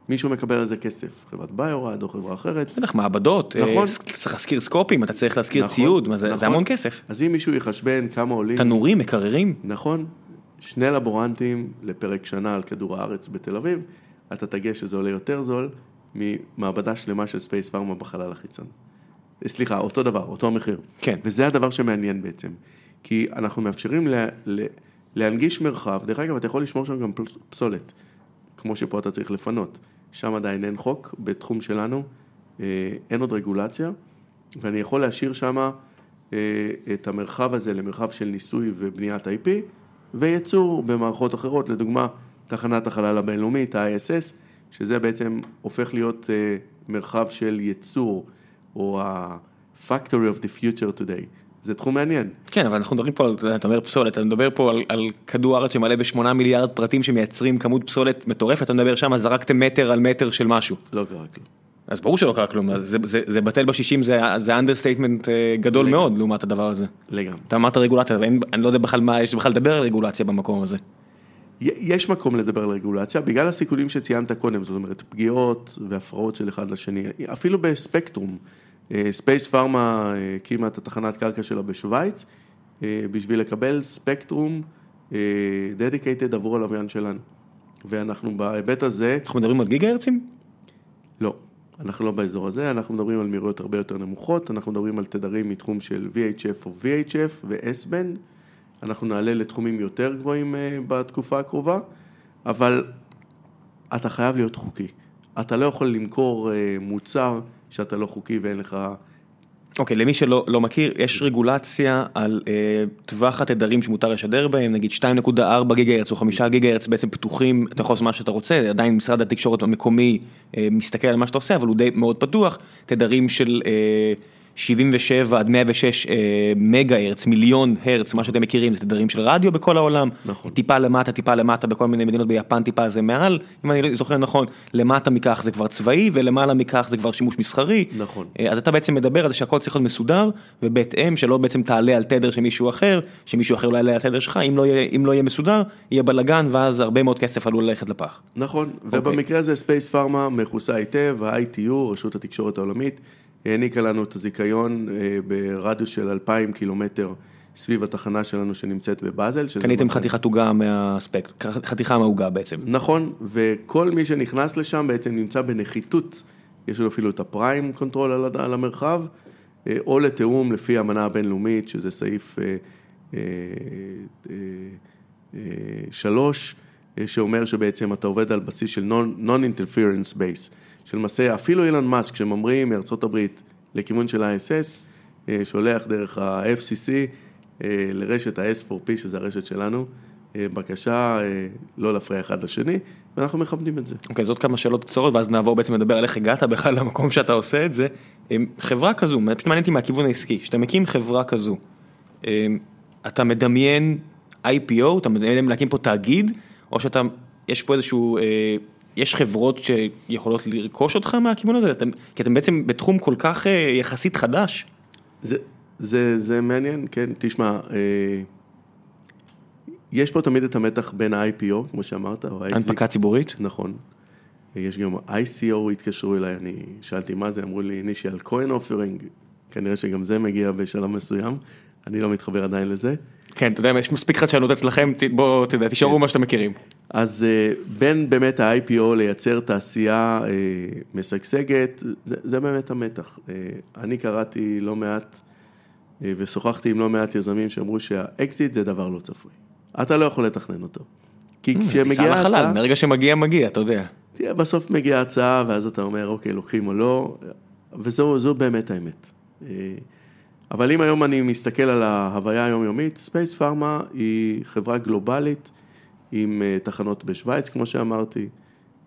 מישהו מקבל על זה כסף, חברת ביורד או חברה אחרת. בטח, מעבדות, אה, נכון. צריך להזכיר סקופים, אתה צריך להזכיר נכון, ציוד, נכון. זה, זה המון כסף. אז אם מישהו יחשבן כמה עולים... תנורים, מקררים. נכון, שני לבורנטים לפרק שנה על כדור הארץ בתל אביב, אתה תגיע שזה עולה יותר זול ממעבדה שלמה של SpacePharma בחלל החיצון. סליחה, אותו דבר, אותו המחיר. כן. וזה הדבר שמעניין בעצם. כי אנחנו מאפשרים לה, לה, להנגיש מרחב, דרך אגב, אתה יכול לשמור שם גם פסולת, כמו שפה אתה צריך לפנות. שם עדיין אין חוק, בתחום שלנו אה, אין עוד רגולציה, ואני יכול להשאיר שם אה, את המרחב הזה למרחב של ניסוי ובניית IP, וייצור במערכות אחרות, לדוגמה, תחנת החלל הבינלאומית, ה-ISS, שזה בעצם הופך להיות אה, מרחב של ייצור. או ה-factory of the future today. זה תחום מעניין. כן, אבל אנחנו מדברים פה על, אתה אומר פסולת, אתה מדבר פה על, על כדור הארץ שמלא בשמונה מיליארד פרטים שמייצרים כמות פסולת מטורפת, אתה מדבר שם, זרקתם מטר על מטר של משהו. לא קרה כלום. אז ברור שלא קרה כלום, זה, זה, זה בטל בשישים, זה, זה understatement אה, גדול לגמרי. מאוד לעומת הדבר הזה. לגמרי. אתה אמרת רגולציה, ואין, אני לא יודע בכלל מה יש בכלל לדבר על רגולציה במקום הזה. יש מקום לדבר על רגולציה, בגלל הסיכונים שציינת קודם, זאת אומרת פגיעות והפרעות של אחד לשני, אפילו בספקטרום. Space אה, Pharma אה, הקימה את התחנת קרקע שלה בשוויץ, אה, בשביל לקבל ספקטרום דדיקייטד עבור הלוויין שלנו. ואנחנו בהיבט הזה... אנחנו מדברים על גיגה הרצים? לא, אנחנו לא באזור הזה, אנחנו מדברים על מהירויות הרבה יותר נמוכות, אנחנו מדברים על תדרים מתחום של VHF או VHF ו-S-Band, אנחנו נעלה לתחומים יותר גבוהים בתקופה הקרובה, אבל אתה חייב להיות חוקי. אתה לא יכול למכור מוצר שאתה לא חוקי ואין לך... אוקיי, okay, למי שלא לא מכיר, יש רגולציה על אה, טווח התדרים שמותר לשדר בהם, נגיד 2.4 גיגה הרץ או 5 גיגה הרץ בעצם פתוחים, אתה יכול לעשות מה שאתה רוצה, עדיין משרד התקשורת המקומי אה, מסתכל על מה שאתה עושה, אבל הוא די מאוד פתוח, תדרים של... אה, 77 עד 106 אה, מגה הרץ, מיליון הרץ, מה שאתם מכירים, זה תדרים של רדיו בכל העולם, נכון. טיפה למטה, טיפה למטה בכל מיני מדינות, ביפן טיפה זה מעל, אם אני זוכר נכון, למטה מכך זה כבר צבאי ולמעלה מכך זה כבר שימוש מסחרי. נכון. אה, אז אתה בעצם מדבר על זה שהכל צריך להיות מסודר, ובהתאם שלא בעצם תעלה על תדר של מישהו אחר, שמישהו אחר לא יעלה על תדר שלך, אם לא יהיה, אם לא יהיה מסודר, יהיה בלאגן ואז הרבה מאוד כסף עלול ללכת לפח. נכון, אוקיי. ובמקרה הזה SpacePharma מכוסה היטב, ה-ITU, רשות התקשורת העולמית, העניקה לנו את הזיכיון אה, ברדיוס של 2,000 קילומטר סביב התחנה שלנו שנמצאת בבאזל. קניתם חתיכת עוגה מהספקט, חתיכה מהעוגה בעצם. נכון, וכל מי שנכנס לשם בעצם נמצא בנחיתות, יש לנו אפילו את ה prime control על המרחב, אה, או לתיאום לפי האמנה הבינלאומית, שזה סעיף אה, שלוש, שאומר שבעצם אתה עובד על בסיס של non-interference base. שלמעשה אפילו אילון מאסק שממריא מארצות הברית לכיוון של ה-ISS, אה, שולח דרך ה-FCC אה, לרשת ה-S4P, שזה הרשת שלנו, אה, בקשה לא להפריע אחד לשני, ואנחנו מכבדים את זה. אוקיי, okay, זאת כמה שאלות קצרות, ואז נעבור בעצם לדבר על איך הגעת בכלל למקום שאתה עושה את זה. חברה כזו, פשוט מעניין אותי מהכיוון העסקי, כשאתה מקים חברה כזו, אתה מדמיין IPO, אתה מדמיין להקים פה תאגיד, או שאתה, יש פה איזשהו יש חברות שיכולות לרכוש אותך מהכיוון הזה? אתם, כי אתם בעצם בתחום כל כך אה, יחסית חדש. זה, זה, זה מעניין, כן, תשמע, אה, יש פה תמיד את המתח בין ה-IPO, כמו שאמרת, או הנפקה ציבורית. נכון. יש גם ICO התקשרו אליי, אני שאלתי מה זה, אמרו לי initial coin offering, כנראה שגם זה מגיע בשלב מסוים, אני לא מתחבר עדיין לזה. כן, אתה יודע, יש מספיק חדשנות אצלכם, בוא, אתה יודע, תשארו מה שאתם מכירים. אז אה, בין באמת ה-IPO לייצר תעשייה אה, משגשגת, זה, זה באמת המתח. אה, אני קראתי לא מעט ושוחחתי עם לא מעט יזמים שאמרו שהאקזיט זה דבר לא צפוי. אתה לא יכול לתכנן אותו. כי כשמגיעה הצעה... מרגע שמגיע, מגיע, אתה יודע. תראה, בסוף מגיעה הצעה, ואז אתה אומר, אוקיי, לוקחים או לא, וזו באמת האמת. אבל אם היום אני מסתכל על ההוויה היומיומית, ספייס פארמה היא חברה גלובלית עם אה, תחנות בשוויץ, כמו שאמרתי,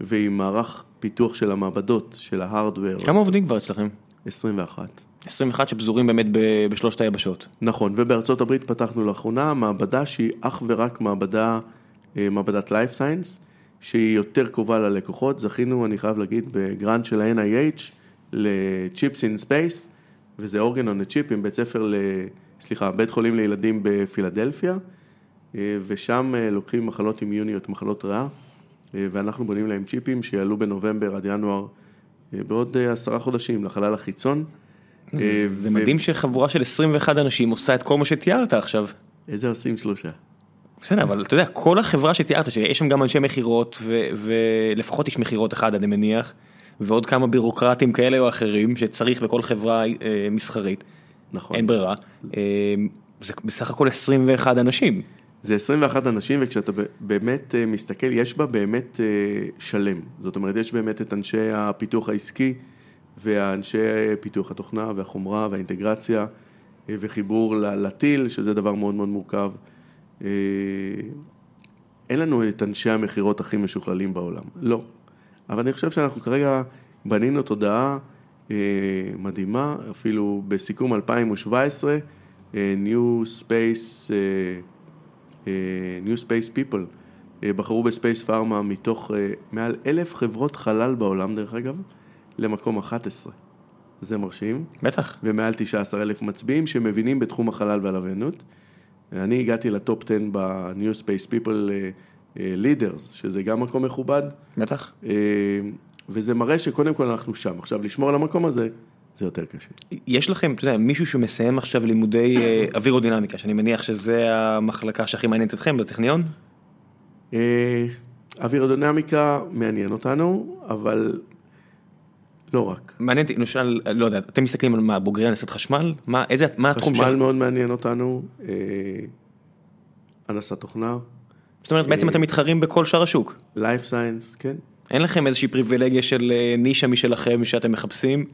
ועם מערך פיתוח של המעבדות, של ה hardware. כמה עובדים כבר אצלכם? 21. 21 שפזורים באמת בשלושת היבשות. נכון, ובארצות הברית פתחנו לאחרונה מעבדה שהיא אך ורק מעבדה, אה, מעבדת Life Science, שהיא יותר קרובה ללקוחות. זכינו, אני חייב להגיד, בגרנד של ה-NIH ל-Chips in Space. וזה אורגן a chip עם בית ספר, ל... סליחה, בית חולים לילדים בפילדלפיה, אה, ושם אה, לוקחים מחלות אימיוניות, מחלות ריאה, אה, ואנחנו בונים להם צ'יפים שיעלו בנובמבר עד ינואר בעוד עשרה חודשים לחלל החיצון. זה מדהים שחבורה של 21 אנשים עושה את כל מה שתיארת עכשיו. את זה עושים שלושה. בסדר, אבל אתה יודע, כל החברה שתיארת, שיש שם גם אנשי מכירות, ולפחות איש מכירות אחד, אני מניח. ועוד כמה בירוקרטים כאלה או אחרים שצריך בכל חברה אה, מסחרית. נכון. אין ברירה. אה, זה בסך הכל 21 אנשים. זה 21 אנשים וכשאתה באמת אה, מסתכל, יש בה באמת שלם. זאת אומרת, יש באמת את אנשי הפיתוח העסקי והאנשי פיתוח התוכנה והחומרה והאינטגרציה וחיבור לטיל, שזה דבר מאוד מאוד מורכב. אין לנו את אנשי המכירות הכי משוכללים בעולם, לא. אבל אני חושב שאנחנו כרגע בנינו תודעה אה, מדהימה, אפילו בסיכום 2017, אה, New Space, אה, אה, New Space People אה, בחרו בספייס פארמה מתוך אה, מעל אלף חברות חלל בעולם דרך אגב, למקום 11. זה מרשים. בטח. ומעל 19 אלף מצביעים שמבינים בתחום החלל והלוויינות. אני הגעתי ל top 10 ב-New Space People אה, leaders, שזה גם מקום מכובד. בטח. אה, וזה מראה שקודם כל אנחנו שם. עכשיו, לשמור על המקום הזה, זה יותר קשה. יש לכם, אתה יודע, מישהו שמסיים עכשיו לימודי אה, אווירודינמיקה, שאני מניח שזה המחלקה שהכי מעניינת אתכם בטכניון? אה, אווירודינמיקה מעניין אותנו, אבל לא רק. מעניין אותי, למשל, לא יודע, אתם מסתכלים על מה, בוגרי הנדסת חשמל? מה, איזה, מה התחום שלך? חשמל מאוד מעניין אותנו, הנדסת תוכנה. זאת אומרת, בעצם אתם מתחרים בכל שאר השוק. Life Science, כן. אין לכם איזושהי פריבילגיה של אה, נישה משלכם שאתם מחפשים?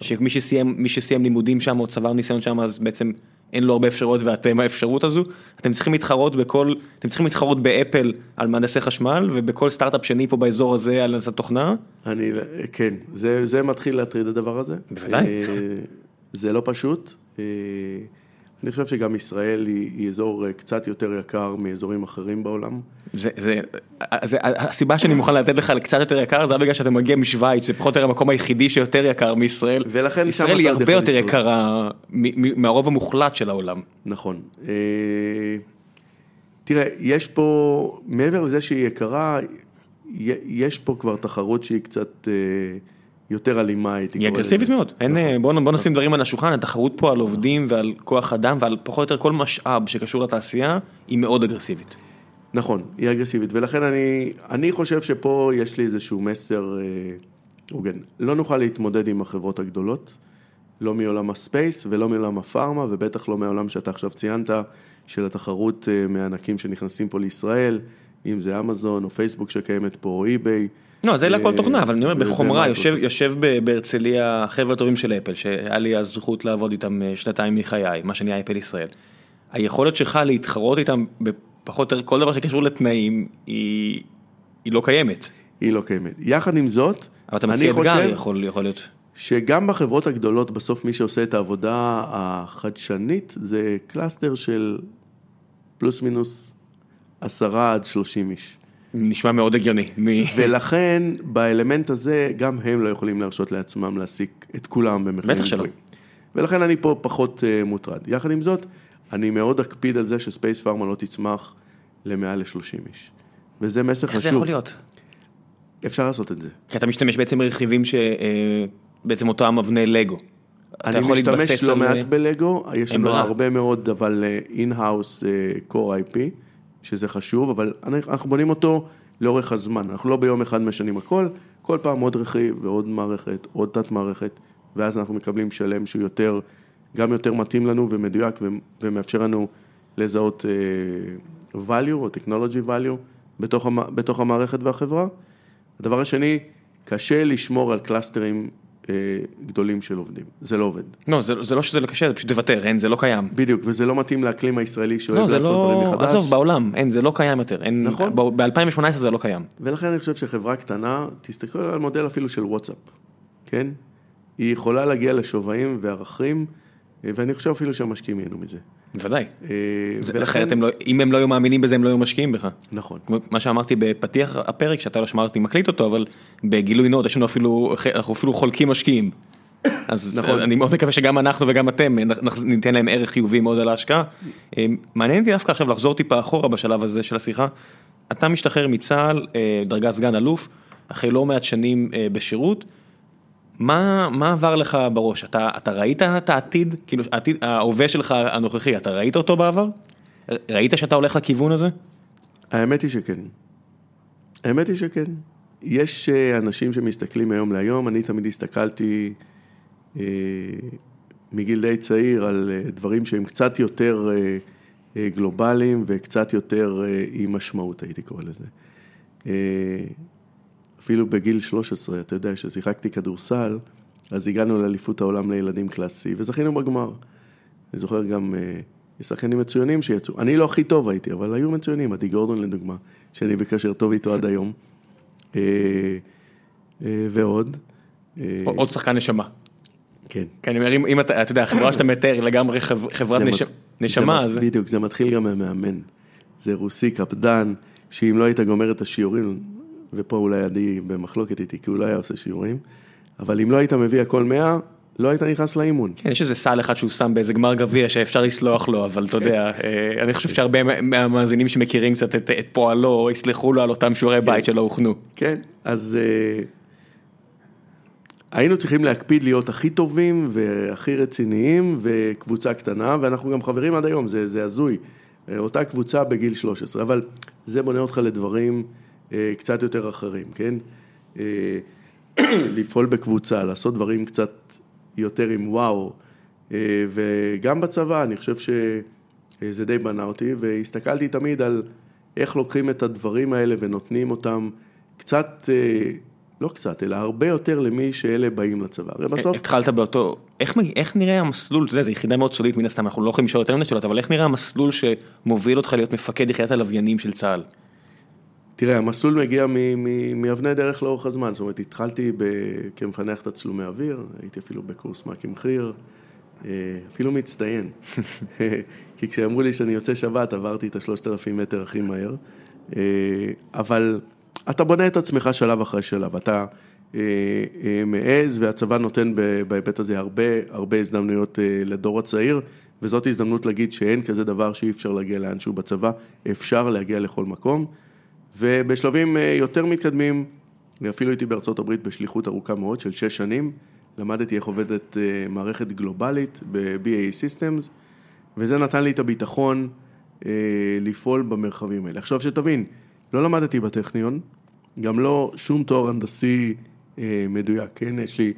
שמי שסיים, שסיים לימודים שם או צבר ניסיון שם אז בעצם אין לו הרבה אפשרויות ואתם האפשרות הזו? אתם צריכים להתחרות בכל, אתם צריכים להתחרות באפל על מהנדסי חשמל ובכל סטארט-אפ שני פה באזור הזה על הנדסת תוכנה? אני, כן, זה, זה מתחיל להטריד הדבר הזה. בוודאי. אה, זה לא פשוט. אני חושב שגם ישראל היא, היא אזור אה, קצת יותר יקר מאזורים אחרים בעולם. זה, זה, זה, הסיבה שאני מוכן לתת לך קצת יותר יקר זה בגלל שאתה מגיע משוויץ, זה פחות או יותר המקום היחידי שיותר יקר מישראל. ולכן ישראל היא הרבה יותר יקרה מהרוב המוחלט של העולם. נכון. אה, תראה, יש פה, מעבר לזה שהיא יקרה, יש פה כבר תחרות שהיא קצת... אה, יותר אלימה הייתי קורא לזה. היא אגרסיבית מאוד, אין, נכון. בוא, בוא נשים דברים על השולחן, התחרות פה על עובדים ועל כוח אדם ועל פחות או יותר כל משאב שקשור לתעשייה היא מאוד אגרסיבית. נכון, היא אגרסיבית ולכן אני, אני חושב שפה יש לי איזשהו מסר אה, הוגן. לא נוכל להתמודד עם החברות הגדולות, לא מעולם הספייס ולא מעולם הפארמה ובטח לא מהעולם שאתה עכשיו ציינת של התחרות אה, מענקים שנכנסים פה לישראל, אם זה אמזון או פייסבוק שקיימת פה או אי-ביי. לא, זה לכל תוכנה, אבל אני אומר בחומרה, יושב בהרצליה חבר'ה טובים של אפל, שהיה לי הזכות לעבוד איתם אה, שנתיים מחיי, מה שנהיה אפל ישראל. היכולת שלך להתחרות איתם בפחות או יותר כל דבר שקשור לתנאים, היא לא קיימת. היא לא קיימת. יחד עם זאת, אבל אתה מציע אתגר יכול להיות. שגם בחברות הגדולות, בסוף מי שעושה את העבודה החדשנית, זה cluster של פלוס מינוס עשרה עד שלושים איש. נשמע מאוד הגיוני. ולכן באלמנט הזה גם הם לא יכולים להרשות לעצמם להעסיק את כולם במחירים בטח שלא. ולכן אני פה פחות אה, מוטרד. יחד עם זאת, אני מאוד אקפיד על זה שספייס פארמה לא תצמח למעל ל-30 איש. וזה מסר איך חשוב. איך זה יכול להיות? אפשר לעשות את זה. כי אתה משתמש בעצם ברכיבים שבעצם אותו המבנה לגו. אני משתמש לא מעט בלגו, יש לנו אמרה. הרבה מאוד, אבל in-house core IP, שזה חשוב, אבל אנחנו בונים אותו לאורך הזמן, אנחנו לא ביום אחד משנים הכל, כל פעם עוד רכיב ועוד מערכת, עוד תת מערכת, ואז אנחנו מקבלים שלם שהוא יותר, גם יותר מתאים לנו ומדויק ומאפשר לנו לזהות uh, value או technology value בתוך, בתוך המערכת והחברה. הדבר השני, קשה לשמור על קלאסטרים אה, גדולים של עובדים, זה לא עובד. לא, זה, זה לא שזה לא קשה, זה פשוט תוותר, אין, זה לא קיים. בדיוק, וזה לא מתאים לאקלים הישראלי שאוהב לא, לעשות לא, דברים מחדש. עזוב, בעולם, אין, זה לא קיים יותר. אין, נכון. ב-2018 זה לא קיים. ולכן אני חושב שחברה קטנה, תסתכלו על מודל אפילו של וואטסאפ, כן? היא יכולה להגיע לשווים וערכים, אה, ואני חושב אפילו שהמשקיעים ייהנו מזה. בוודאי. אה, אחרת הם לא, אם הם לא היו מאמינים בזה, הם לא היו משקיעים בך. נכון. מה שאמרתי בפתיח הפרק, שאתה לא שמרתי מקליט אותו, אבל בגילוי נאות, יש לנו אפילו, אנחנו אפילו חולקים משקיעים. אז נכון. אני מאוד מקווה שגם אנחנו וגם אתם נח- ניתן להם ערך חיובי מאוד על ההשקעה. אה, מעניין אותי דווקא עכשיו לחזור טיפה אחורה בשלב הזה של השיחה. אתה משתחרר מצה"ל, אה, דרגת סגן אלוף, אחרי לא מעט שנים אה, בשירות. מה, מה עבר לך בראש? אתה, אתה ראית את העתיד, כאילו העתיד, ההווה שלך הנוכחי, אתה ראית אותו בעבר? ראית שאתה הולך לכיוון הזה? האמת היא שכן. האמת היא שכן. יש אה, אנשים שמסתכלים היום להיום, אני תמיד הסתכלתי אה, מגיל די צעיר על אה, דברים שהם קצת יותר אה, אה, גלובליים וקצת יותר אה, עם משמעות, הייתי קורא לזה. אה, אפילו בגיל 13, אתה יודע, כששיחקתי כדורסל, אז הגענו לאליפות העולם לילדים קלאס C וזכינו בגמר. אני זוכר גם, אה, יש שחקנים מצוינים שיצאו, אני לא הכי טוב הייתי, אבל היו מצוינים, עדי גורדון לדוגמה, שאני בקשר טוב איתו עד היום, אה, אה, ועוד. עוד שחקן נשמה. כן. כי אני אומר, אם, אם אתה, אתה יודע, החברה שאתה מתאר לגמרי חב, חברת נש... מת- נשמה, זה, בדיוק, זה מתחיל גם מהמאמן. זה רוסי קפדן, שאם לא היית גומר את השיעורים, ופה אולי עדי במחלוקת איתי, כי הוא לא היה עושה שיעורים, אבל אם לא היית מביא הכל מאה, לא היית נכנס לאימון. כן, יש איזה סל אחד שהוא שם באיזה גמר גביע שאפשר לסלוח לו, אבל אתה יודע, אה, אני חושב שהרבה מה- מהמאזינים שמכירים קצת את, את פועלו, יסלחו לו על אותם שיעורי בית שלא הוכנו. כן, אז אה, היינו צריכים להקפיד להיות הכי טובים והכי רציניים וקבוצה קטנה, ואנחנו גם חברים עד היום, זה, זה הזוי. אה, אותה קבוצה בגיל 13, אבל זה בונה אותך לדברים קצת יותר אחרים, כן? אה, לפעול בקבוצה, לעשות דברים קצת יותר עם וואו, אה, וגם בצבא, אני חושב שזה די בנה אותי, והסתכלתי תמיד על איך לוקחים את הדברים האלה ונותנים אותם קצת, אה, לא קצת, אלא הרבה יותר למי שאלה באים לצבא. הרי בסוף, התחלת באותו, איך, איך נראה המסלול, אתה יודע, זו יחידה מאוד סודית מן הסתם, אנחנו לא יכולים לשאול יותר מדי שאלות, אבל איך נראה המסלול שמוביל אותך להיות מפקד יחידת הלוויינים של צה"ל? תראה, המסלול מגיע מ- מ- מאבני דרך לאורך הזמן, זאת אומרת, התחלתי כמפנח תצלומי אוויר, הייתי אפילו בקורס מ"כים חי"ר, אה, אפילו מצטיין. כי כשאמרו לי שאני יוצא שבת, עברתי את השלושת אלפים מטר הכי מהר. אה, אבל אתה בונה את עצמך שלב אחרי שלב, אתה אה, מעז, והצבא נותן בהיבט הזה הרבה, הרבה הזדמנויות לדור הצעיר, וזאת הזדמנות להגיד שאין כזה דבר שאי אפשר להגיע לאנשהו בצבא, אפשר להגיע לכל מקום. ובשלבים אה, יותר מתקדמים, אפילו הייתי בארצות הברית בשליחות ארוכה מאוד של שש שנים, למדתי איך עובדת אה, מערכת גלובלית ב-BAE Systems, וזה נתן לי את הביטחון אה, לפעול במרחבים האלה. עכשיו שתבין, לא למדתי בטכניון, גם לא שום תואר הנדסי מדויק, כן? יש לי,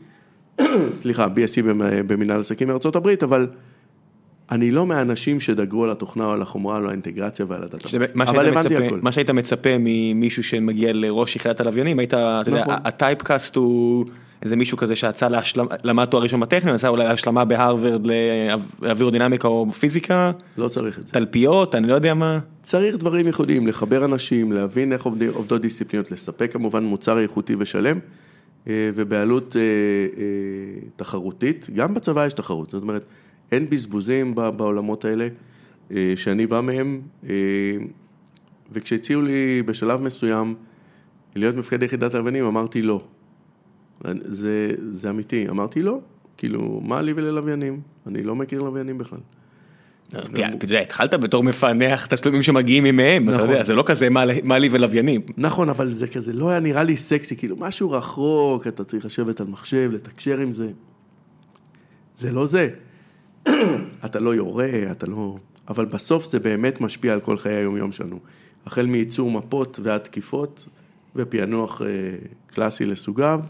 סליחה, BSc במ- במנהל עסקים מארצות הברית, אבל אני לא מהאנשים שדגרו על התוכנה או על החומרה או על האינטגרציה ועל הדאטה. אבל הבנתי הכל. מה שהיית מצפה ממישהו שמגיע לראש יחידת הלוויינים, היית, אתה יודע, נכון. הטייפקאסט הוא איזה מישהו כזה שיצא למד תואר ראשון בטכניון, עשה אולי השלמה בהרווארד לאווירודינמיקה או פיזיקה, לא צריך את זה. תלפיות, אני לא יודע מה. צריך דברים ייחודיים, לחבר אנשים, להבין איך עובדות דיסציפלינות, לספק כמובן מוצר איכותי ושלם, אה, ובעלות אה, אה, תחרותית, גם בצבא יש תחרות, זאת אומרת, אין בזבוזים בעולמות האלה אה, שאני בא מהם, אה, וכשהציעו לי בשלב מסוים להיות מפקד יחידת הלבנים, אמרתי לא. זה, זה אמיתי, אמרתי לא, כאילו, מה לי וללוויינים? אני לא מכיר לוויינים בכלל. אתה יודע, התחלת בתור מפענח תשלומים שמגיעים ממהם, אתה נכון. יודע, זה לא כזה מה לי ולוויינים. נכון, אבל זה כזה לא היה נראה לי סקסי, כאילו משהו רחוק, אתה צריך לשבת על מחשב, לתקשר עם זה. זה לא זה. אתה לא יורה, אתה לא... אבל בסוף זה באמת משפיע על כל חיי היום-יום שלנו. החל מייצור מפות ועד תקיפות, ופענוח אה, קלאסי לסוגיו.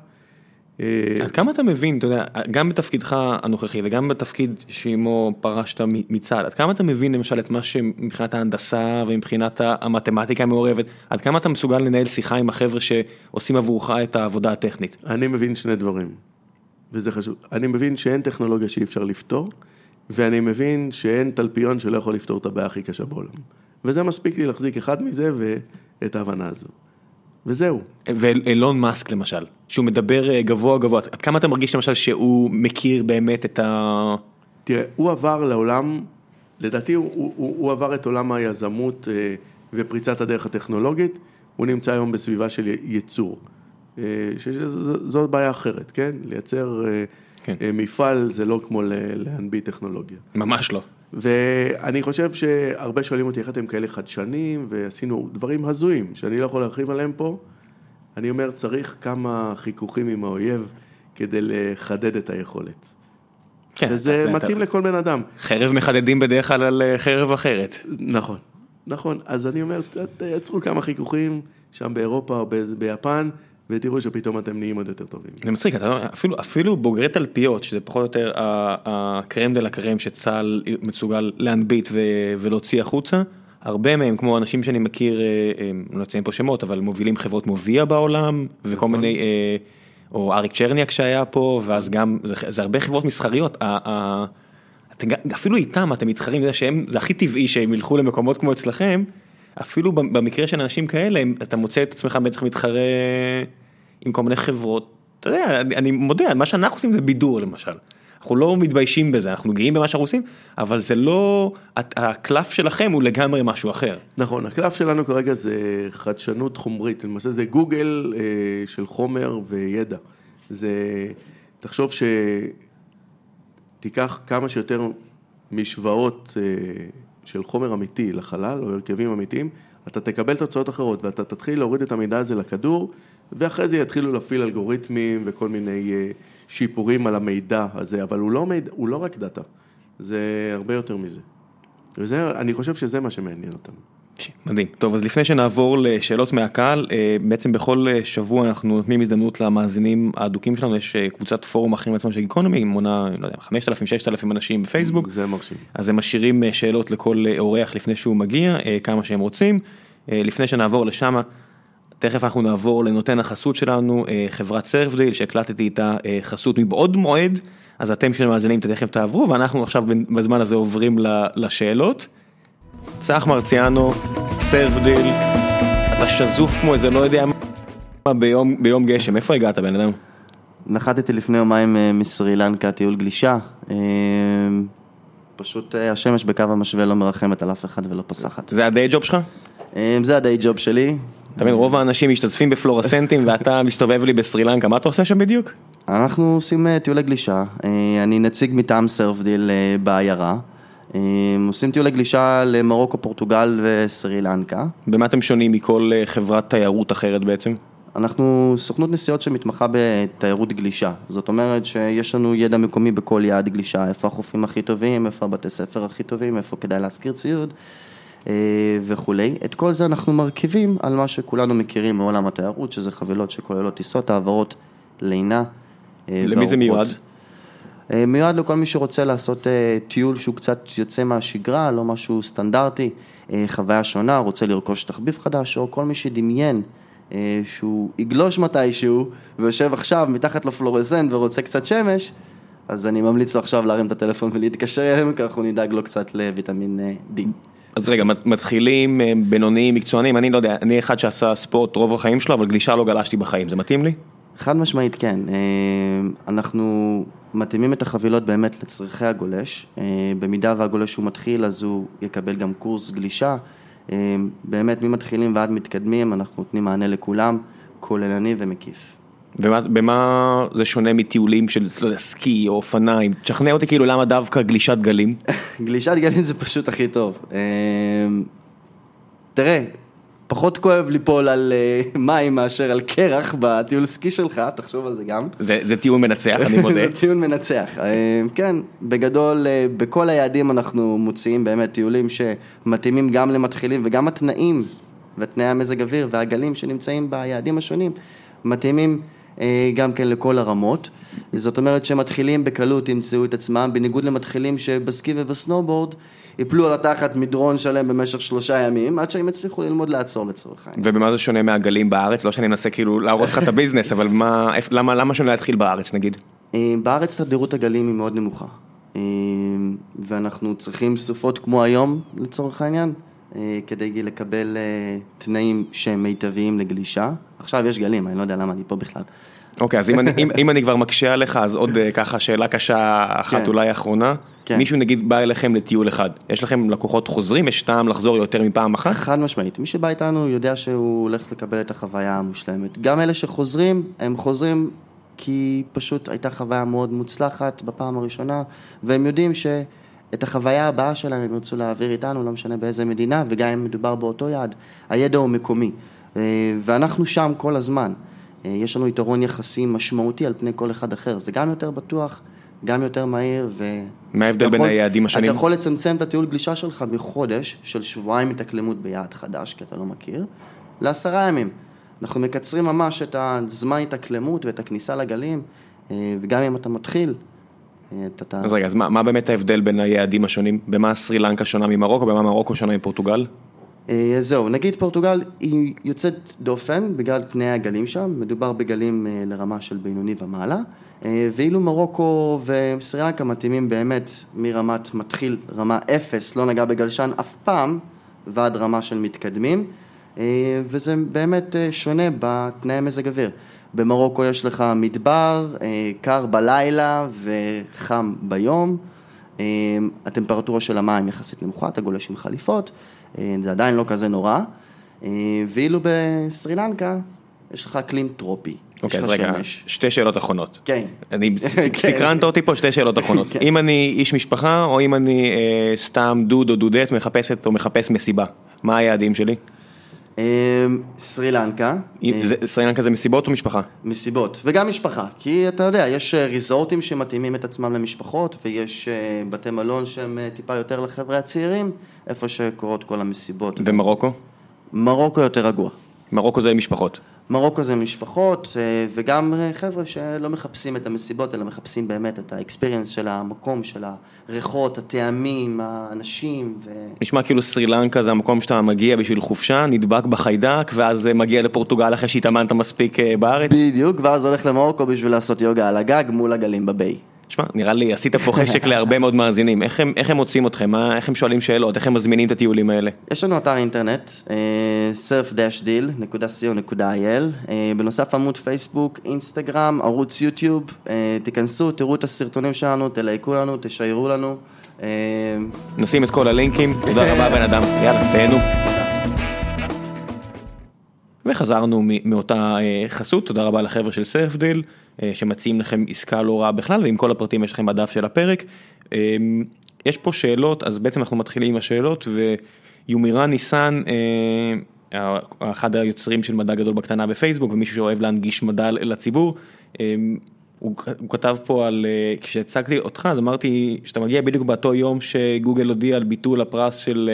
אה, עד כמה אתה מבין, אתה יודע, גם בתפקידך הנוכחי וגם בתפקיד שעימו פרשת מצה"ל, עד כמה אתה מבין למשל את מה שמבחינת ההנדסה ומבחינת המתמטיקה המעורבת, עד כמה אתה מסוגל לנהל שיחה עם החבר'ה שעושים עבורך את העבודה הטכנית? אני מבין שני דברים, וזה חשוב. אני מבין שאין טכנולוגיה שאי אפשר לפתור, ואני מבין שאין תלפיון שלא יכול לפתור את הבעיה הכי קשה בעולם. וזה מספיק לי להחזיק אחד מזה ואת ההבנה הזו. וזהו. ואילון מאסק למשל, שהוא מדבר אה, גבוה גבוה, עד כמה אתה מרגיש למשל שהוא מכיר באמת את ה... תראה, הוא עבר לעולם, לדעתי הוא, הוא, הוא, הוא עבר את עולם היזמות אה, ופריצת הדרך הטכנולוגית, הוא נמצא היום בסביבה של ייצור. אה, שזו בעיה אחרת, כן? לייצר כן. אה, מפעל זה לא כמו להנביא טכנולוגיה. ממש לא. ואני חושב שהרבה שואלים אותי איך אתם כאלה חדשנים, ועשינו דברים הזויים, שאני לא יכול להרחיב עליהם פה. אני אומר, צריך כמה חיכוכים עם האויב כדי לחדד את היכולת. כן, וזה מתאים לכל בן אדם. חרב מחדדים בדרך כלל על אה, חרב אחרת. נכון, נכון. אז אני אומר, תייצרו כמה חיכוכים שם באירופה או ביפן, ותראו שפתאום אתם נהיים עוד יותר טובים. זה מצחיק, אפילו, אפילו בוגרי תלפיות, שזה פחות או יותר הקרם דה לה קרם שצה"ל מסוגל להנביט ו- ולהוציא החוצה, הרבה מהם, כמו אנשים שאני מכיר, אה, אה, לא אציין פה שמות, אבל מובילים חברות מוביע בעולם, וכל נכון. מיני, אה, או אריק צ'רניאק שהיה פה, ואז גם, זה, זה הרבה חברות מסחריות. אתם, אפילו איתם אתם מתחרים, יודע שהם, זה הכי טבעי שהם ילכו למקומות כמו אצלכם, אפילו במקרה של אנשים כאלה, אתה מוצא את עצמך בטח מתחרה עם כל מיני חברות, אתה יודע, אני, אני מודה, מה שאנחנו עושים זה בידור למשל. אנחנו לא מתביישים בזה, אנחנו גאים במה שאנחנו עושים, אבל זה לא, הקלף שלכם הוא לגמרי משהו אחר. נכון, הקלף שלנו כרגע זה חדשנות חומרית, למעשה זה גוגל אה, של חומר וידע. זה, תחשוב שתיקח כמה שיותר משוואות אה, של חומר אמיתי לחלל, או הרכבים אמיתיים, אתה תקבל תוצאות אחרות, ואתה תתחיל להוריד את המידע הזה לכדור, ואחרי זה יתחילו להפעיל אלגוריתמים וכל מיני אה, שיפורים על המידע הזה, אבל הוא לא, מידע, הוא לא רק דאטה, זה הרבה יותר מזה. וזה, אני חושב שזה מה שמעניין אותנו. מדהים. טוב, אז לפני שנעבור לשאלות מהקהל, אה, בעצם בכל אה, שבוע אנחנו נותנים הזדמנות למאזינים האדוקים שלנו, יש אה, קבוצת פורום אחרים עצמם של גיקונומי, מונה, לא יודע, 5,000-6,000 אנשים בפייסבוק. זה מרשים. אז הם משאירים שאלות לכל אורח לפני שהוא מגיע, כמה שהם רוצים. לפני שנעבור לשם, תכף אנחנו נעבור לנותן החסות שלנו, חברת סרפדיל, שהקלטתי איתה חסות מבעוד מועד, אז אתם שמאזינים תכף תעברו, ואנחנו עכשיו בזמן הזה עוברים לשאלות. צח מרציאנו, סרפדיל, אתה שזוף כמו איזה לא יודע מה ביום, ביום גשם, איפה הגעת בן אדם? נחתתי לפני יומיים אה, מסרי לנקה, טיול גלישה. אה, פשוט אה, השמש בקו המשווה לא מרחמת על אף אחד ולא פוסחת. זה הדיי ג'וב שלך? זה הדיי ג'וב שלי. אתה מבין, רוב האנשים משתתפים בפלורסנטים ואתה מסתובב לי בסרי לנקה, מה אתה עושה שם בדיוק? אנחנו עושים טיולי גלישה. אני נציג מטעם סרפדיל בעיירה. אה, עושים טיולי גלישה למרוקו, פורטוגל וסרי לנקה. במה אתם שונים מכל אה, חברת תיירות אחרת בעצם? אנחנו סוכנות נסיעות שמתמחה בתיירות גלישה. זאת אומרת שיש לנו ידע מקומי בכל יעד גלישה, איפה החופים הכי טובים, איפה הבתי ספר הכי טובים, איפה כדאי להשכיר ציוד אה, וכולי. את כל זה אנחנו מרכיבים על מה שכולנו מכירים מעולם התיירות, שזה חבילות שכוללות טיסות, העברות, לינה. אה, למי זה וארוחות. מיועד? אה, מיועד לכל מי שרוצה לעשות אה, טיול שהוא קצת יוצא מהשגרה, לא משהו סטנדרטי, אה, חוויה שונה, רוצה לרכוש תחביב חדש, או כל מי שדמיין שהוא יגלוש מתישהו, ויושב עכשיו מתחת לפלורסנט ורוצה קצת שמש, אז אני ממליץ לו עכשיו להרים את הטלפון ולהתקשר אלינו, כי אנחנו נדאג לו קצת לויטמין D. אז רגע, מת- מתחילים, בינוניים, מקצוענים, אני לא יודע, אני אחד שעשה ספורט רוב החיים שלו, אבל גלישה לא גלשתי בחיים, זה מתאים לי? חד משמעית כן, אנחנו מתאימים את החבילות באמת לצרכי הגולש, אה, במידה והגולש הוא מתחיל אז הוא יקבל גם קורס גלישה, אה, באמת ממתחילים ועד מתקדמים אנחנו נותנים מענה לכולם, כוללני ומקיף. ובמה זה שונה מטיולים של, לא יודע, סקי או אופניים? תשכנע אותי כאילו למה דווקא גלישת גלים. גלישת גלים זה פשוט הכי טוב. אה, תראה, פחות כואב ליפול על אה, מים מאשר על קרח בטיול סקי שלך, תחשוב על זה גם. זה, זה טיעון מנצח, אני מודה. זה טיעון מנצח. אה, כן, בגדול, אה, בכל היעדים אנחנו מוציאים באמת טיולים שמתאימים גם למתחילים וגם התנאים ותנאי המזג אוויר והגלים שנמצאים ביעדים השונים מתאימים גם כן לכל הרמות. זאת אומרת שמתחילים בקלות ימצאו את עצמם, בניגוד למתחילים שבסקי ובסנובורד יפלו על התחת מדרון שלם במשך שלושה ימים, עד שהם יצליחו ללמוד לעצור לצורך העניין. ובמה זה שונה מהגלים בארץ? לא שאני מנסה כאילו להרוס לך את הביזנס, אבל מה, למה, למה שונה להתחיל בארץ נגיד? אה, בארץ תדירות הגלים היא מאוד נמוכה. אה, ואנחנו צריכים סופות כמו היום לצורך העניין, אה, כדי לקבל תנאים שהם מיטביים לגלישה. עכשיו יש גלים, אני לא יודע למה אני פה בכלל. אוקיי, אז אם אני, כבר מקשה עליך, אז עוד אה, ככה שאלה קשה אחת כן. אולי אחרונה. כן. מישהו נגיד בא אליכם לטיול אחד, יש לכם לקוחות חוזרים, יש טעם לחזור יותר מפעם אחת? חד משמעית, מי שבא איתנו יודע שהוא הולך לקבל את החוויה המושלמת. גם אלה שחוזרים, הם חוזרים כי פשוט הייתה חוויה מאוד מוצלחת בפעם הראשונה, והם יודעים שאת החוויה הבאה שלהם הם ירצו להעביר איתנו, לא משנה באיזה מדינה, וגם אם מדובר באותו יעד, הידע הוא מקומי. אה, ואנחנו שם כל הזמן. אה, יש לנו יתרון יחסי משמעותי על פני כל אחד אחר, זה גם יותר בטוח, גם יותר מהיר ו... מה ההבדל בין היעדים השונים? אתה יכול לצמצם את הטיול גלישה שלך מחודש של שבועיים התאקלמות ביעד חדש, כי אתה לא מכיר, לעשרה ימים. אנחנו מקצרים ממש את הזמן התאקלמות ואת הכניסה לגלים, אה, וגם אם אתה מתחיל, אה, אתה... אז רגע, אז מה, מה באמת ההבדל בין היעדים השונים? במה סרי לנקה שונה ממרוקו, במה מרוקו שונה מפורטוגל? אה, זהו, נגיד פורטוגל היא יוצאת דופן בגלל תנאי הגלים שם, מדובר בגלים אה, לרמה של בינוני ומעלה, אה, ואילו מרוקו וסריאנקה מתאימים באמת מרמת מתחיל, רמה אפס, לא נגע בגלשן אף פעם, ועד רמה של מתקדמים, וזה באמת שונה בתנאי מזג אוויר. במרוקו יש לך מדבר, קר בלילה וחם ביום, הטמפרטורה של המים יחסית נמוכה, אתה גולש עם חליפות. אה, זה עדיין לא כזה נורא, אה, ואילו בסרי לנקה יש לך אקלים טרופי. אוקיי, אז רגע, שתי שאלות אחרונות. כן. אני, סקרנת אותי פה שתי שאלות אחרונות. כן. אם אני איש משפחה, או אם אני אה, סתם דוד או דודט מחפשת או מחפש מסיבה, מה היעדים שלי? אמ, סרי לנקה. אה, סרי לנקה זה מסיבות או משפחה? מסיבות, וגם משפחה, כי אתה יודע, יש אה, ריזורטים שמתאימים את עצמם למשפחות, ויש אה, בתי מלון שהם טיפה יותר לחבר'ה הצעירים, איפה שקורות כל המסיבות. ומרוקו? מרוקו יותר רגוע. מרוקו זה משפחות. מרוקו זה משפחות, אה, וגם אה, חבר'ה שלא מחפשים את המסיבות, אלא מחפשים באמת את האקספיריאנס של המקום, של הריחות, הטעמים, האנשים. ו... נשמע כאילו סרי לנקה זה המקום שאתה מגיע בשביל חופשה, נדבק בחיידק, ואז אה, מגיע לפורטוגל אחרי שהתאמנת מספיק בארץ. בדיוק, ואז הולך למרוקו בשביל לעשות יוגה על הגג מול הגלים בביי. שמע, נראה לי עשית פה חשק להרבה מאוד מאזינים, איך הם, איך הם מוצאים אתכם, מה, איך הם שואלים שאלות, איך הם מזמינים את הטיולים האלה? יש לנו אתר אינטרנט, surf-deal.co.il, אה, בנוסף עמוד פייסבוק, אינסטגרם, ערוץ יוטיוב, אה, תיכנסו, תראו את הסרטונים שלנו, תלייקו לנו, תשיירו לנו. אה, נשים את כל הלינקים, תודה רבה בן אדם, יאללה, תהנו. וחזרנו מאותה חסות, תודה רבה לחבר'ה של סרפדיל. שמציעים לכם עסקה לא רעה בכלל, ועם כל הפרטים יש לכם בדף של הפרק. אה, יש פה שאלות, אז בעצם אנחנו מתחילים עם השאלות, ויומירן ניסן, אה, אחד היוצרים של מדע גדול בקטנה בפייסבוק, ומישהו שאוהב להנגיש מדע לציבור, הוא, כתב פה על, כשהצגתי אותך, אז אמרתי שאתה מגיע בדיוק באותו יום שגוגל הודיע על ביטול הפרס של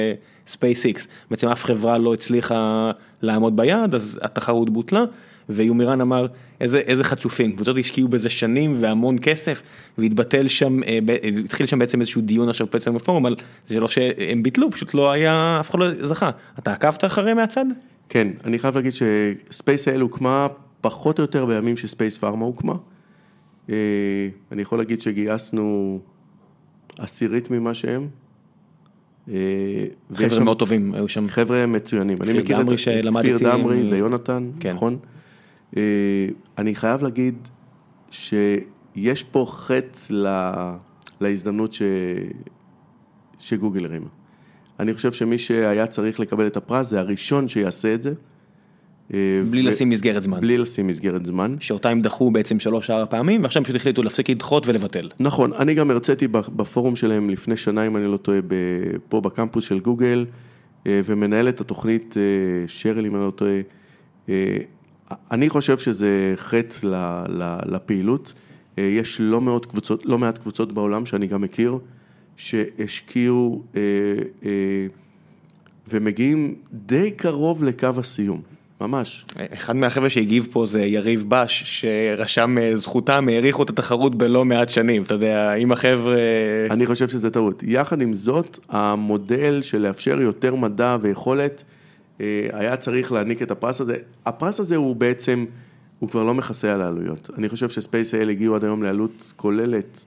SpaceX, בעצם אף חברה לא הצליחה לעמוד ביעד, אז התחרות בוטלה. ויומירן אמר איזה, איזה חצופים, קבוצות השקיעו בזה שנים והמון כסף והתבטל שם, אה, התחיל שם בעצם איזשהו דיון עכשיו בעצם בפורום על זה לא שהם ביטלו, פשוט לא היה, אף אחד לא זכה. אתה עקבת אחרי מהצד? כן, אני חייב להגיד שספייס האל הוקמה פחות או יותר בימים שספייס פארמה הוקמה. אה, אני יכול להגיד שגייסנו עשירית ממה שהם. אה, חבר'ה מאוד טובים היו שם. חבר'ה מצוינים. אני מכיר את כפיר דמרי ויונתן, כן. נכון? אה, אני חייב להגיד שיש פה חץ לה, להזדמנות ש, שגוגל הרימה. אני חושב שמי שהיה צריך לקבל את הפרס זה הראשון שיעשה את זה. אה, בלי ו- לשים מסגרת זמן. בלי לשים מסגרת זמן. שאותה הם דחו בעצם שלוש-ארבע פעמים, ועכשיו הם פשוט החליטו להפסיק לדחות ולבטל. נכון, אני גם הרציתי בפורום שלהם לפני שנה, אם אני לא טועה, פה בקמפוס של גוגל, אה, ומנהלת התוכנית, שרל, אם אני לא טועה, אני חושב שזה חטא לפעילות. אה, יש לא, מאוד קבוצות, לא מעט קבוצות בעולם שאני גם מכיר, שהשקיעו אה, אה, ומגיעים די קרוב לקו הסיום, ממש. אחד מהחבר'ה שהגיב פה זה יריב בש, שרשם זכותם, העריכו את התחרות בלא מעט שנים, אתה יודע, אם החבר'ה... אני חושב שזה טעות. יחד עם זאת, המודל של לאפשר יותר מדע ויכולת, היה צריך להעניק את הפרס הזה. הפרס הזה הוא בעצם, הוא כבר לא מכסה על העלויות. אני חושב שספייס.אל הגיעו עד היום לעלות כוללת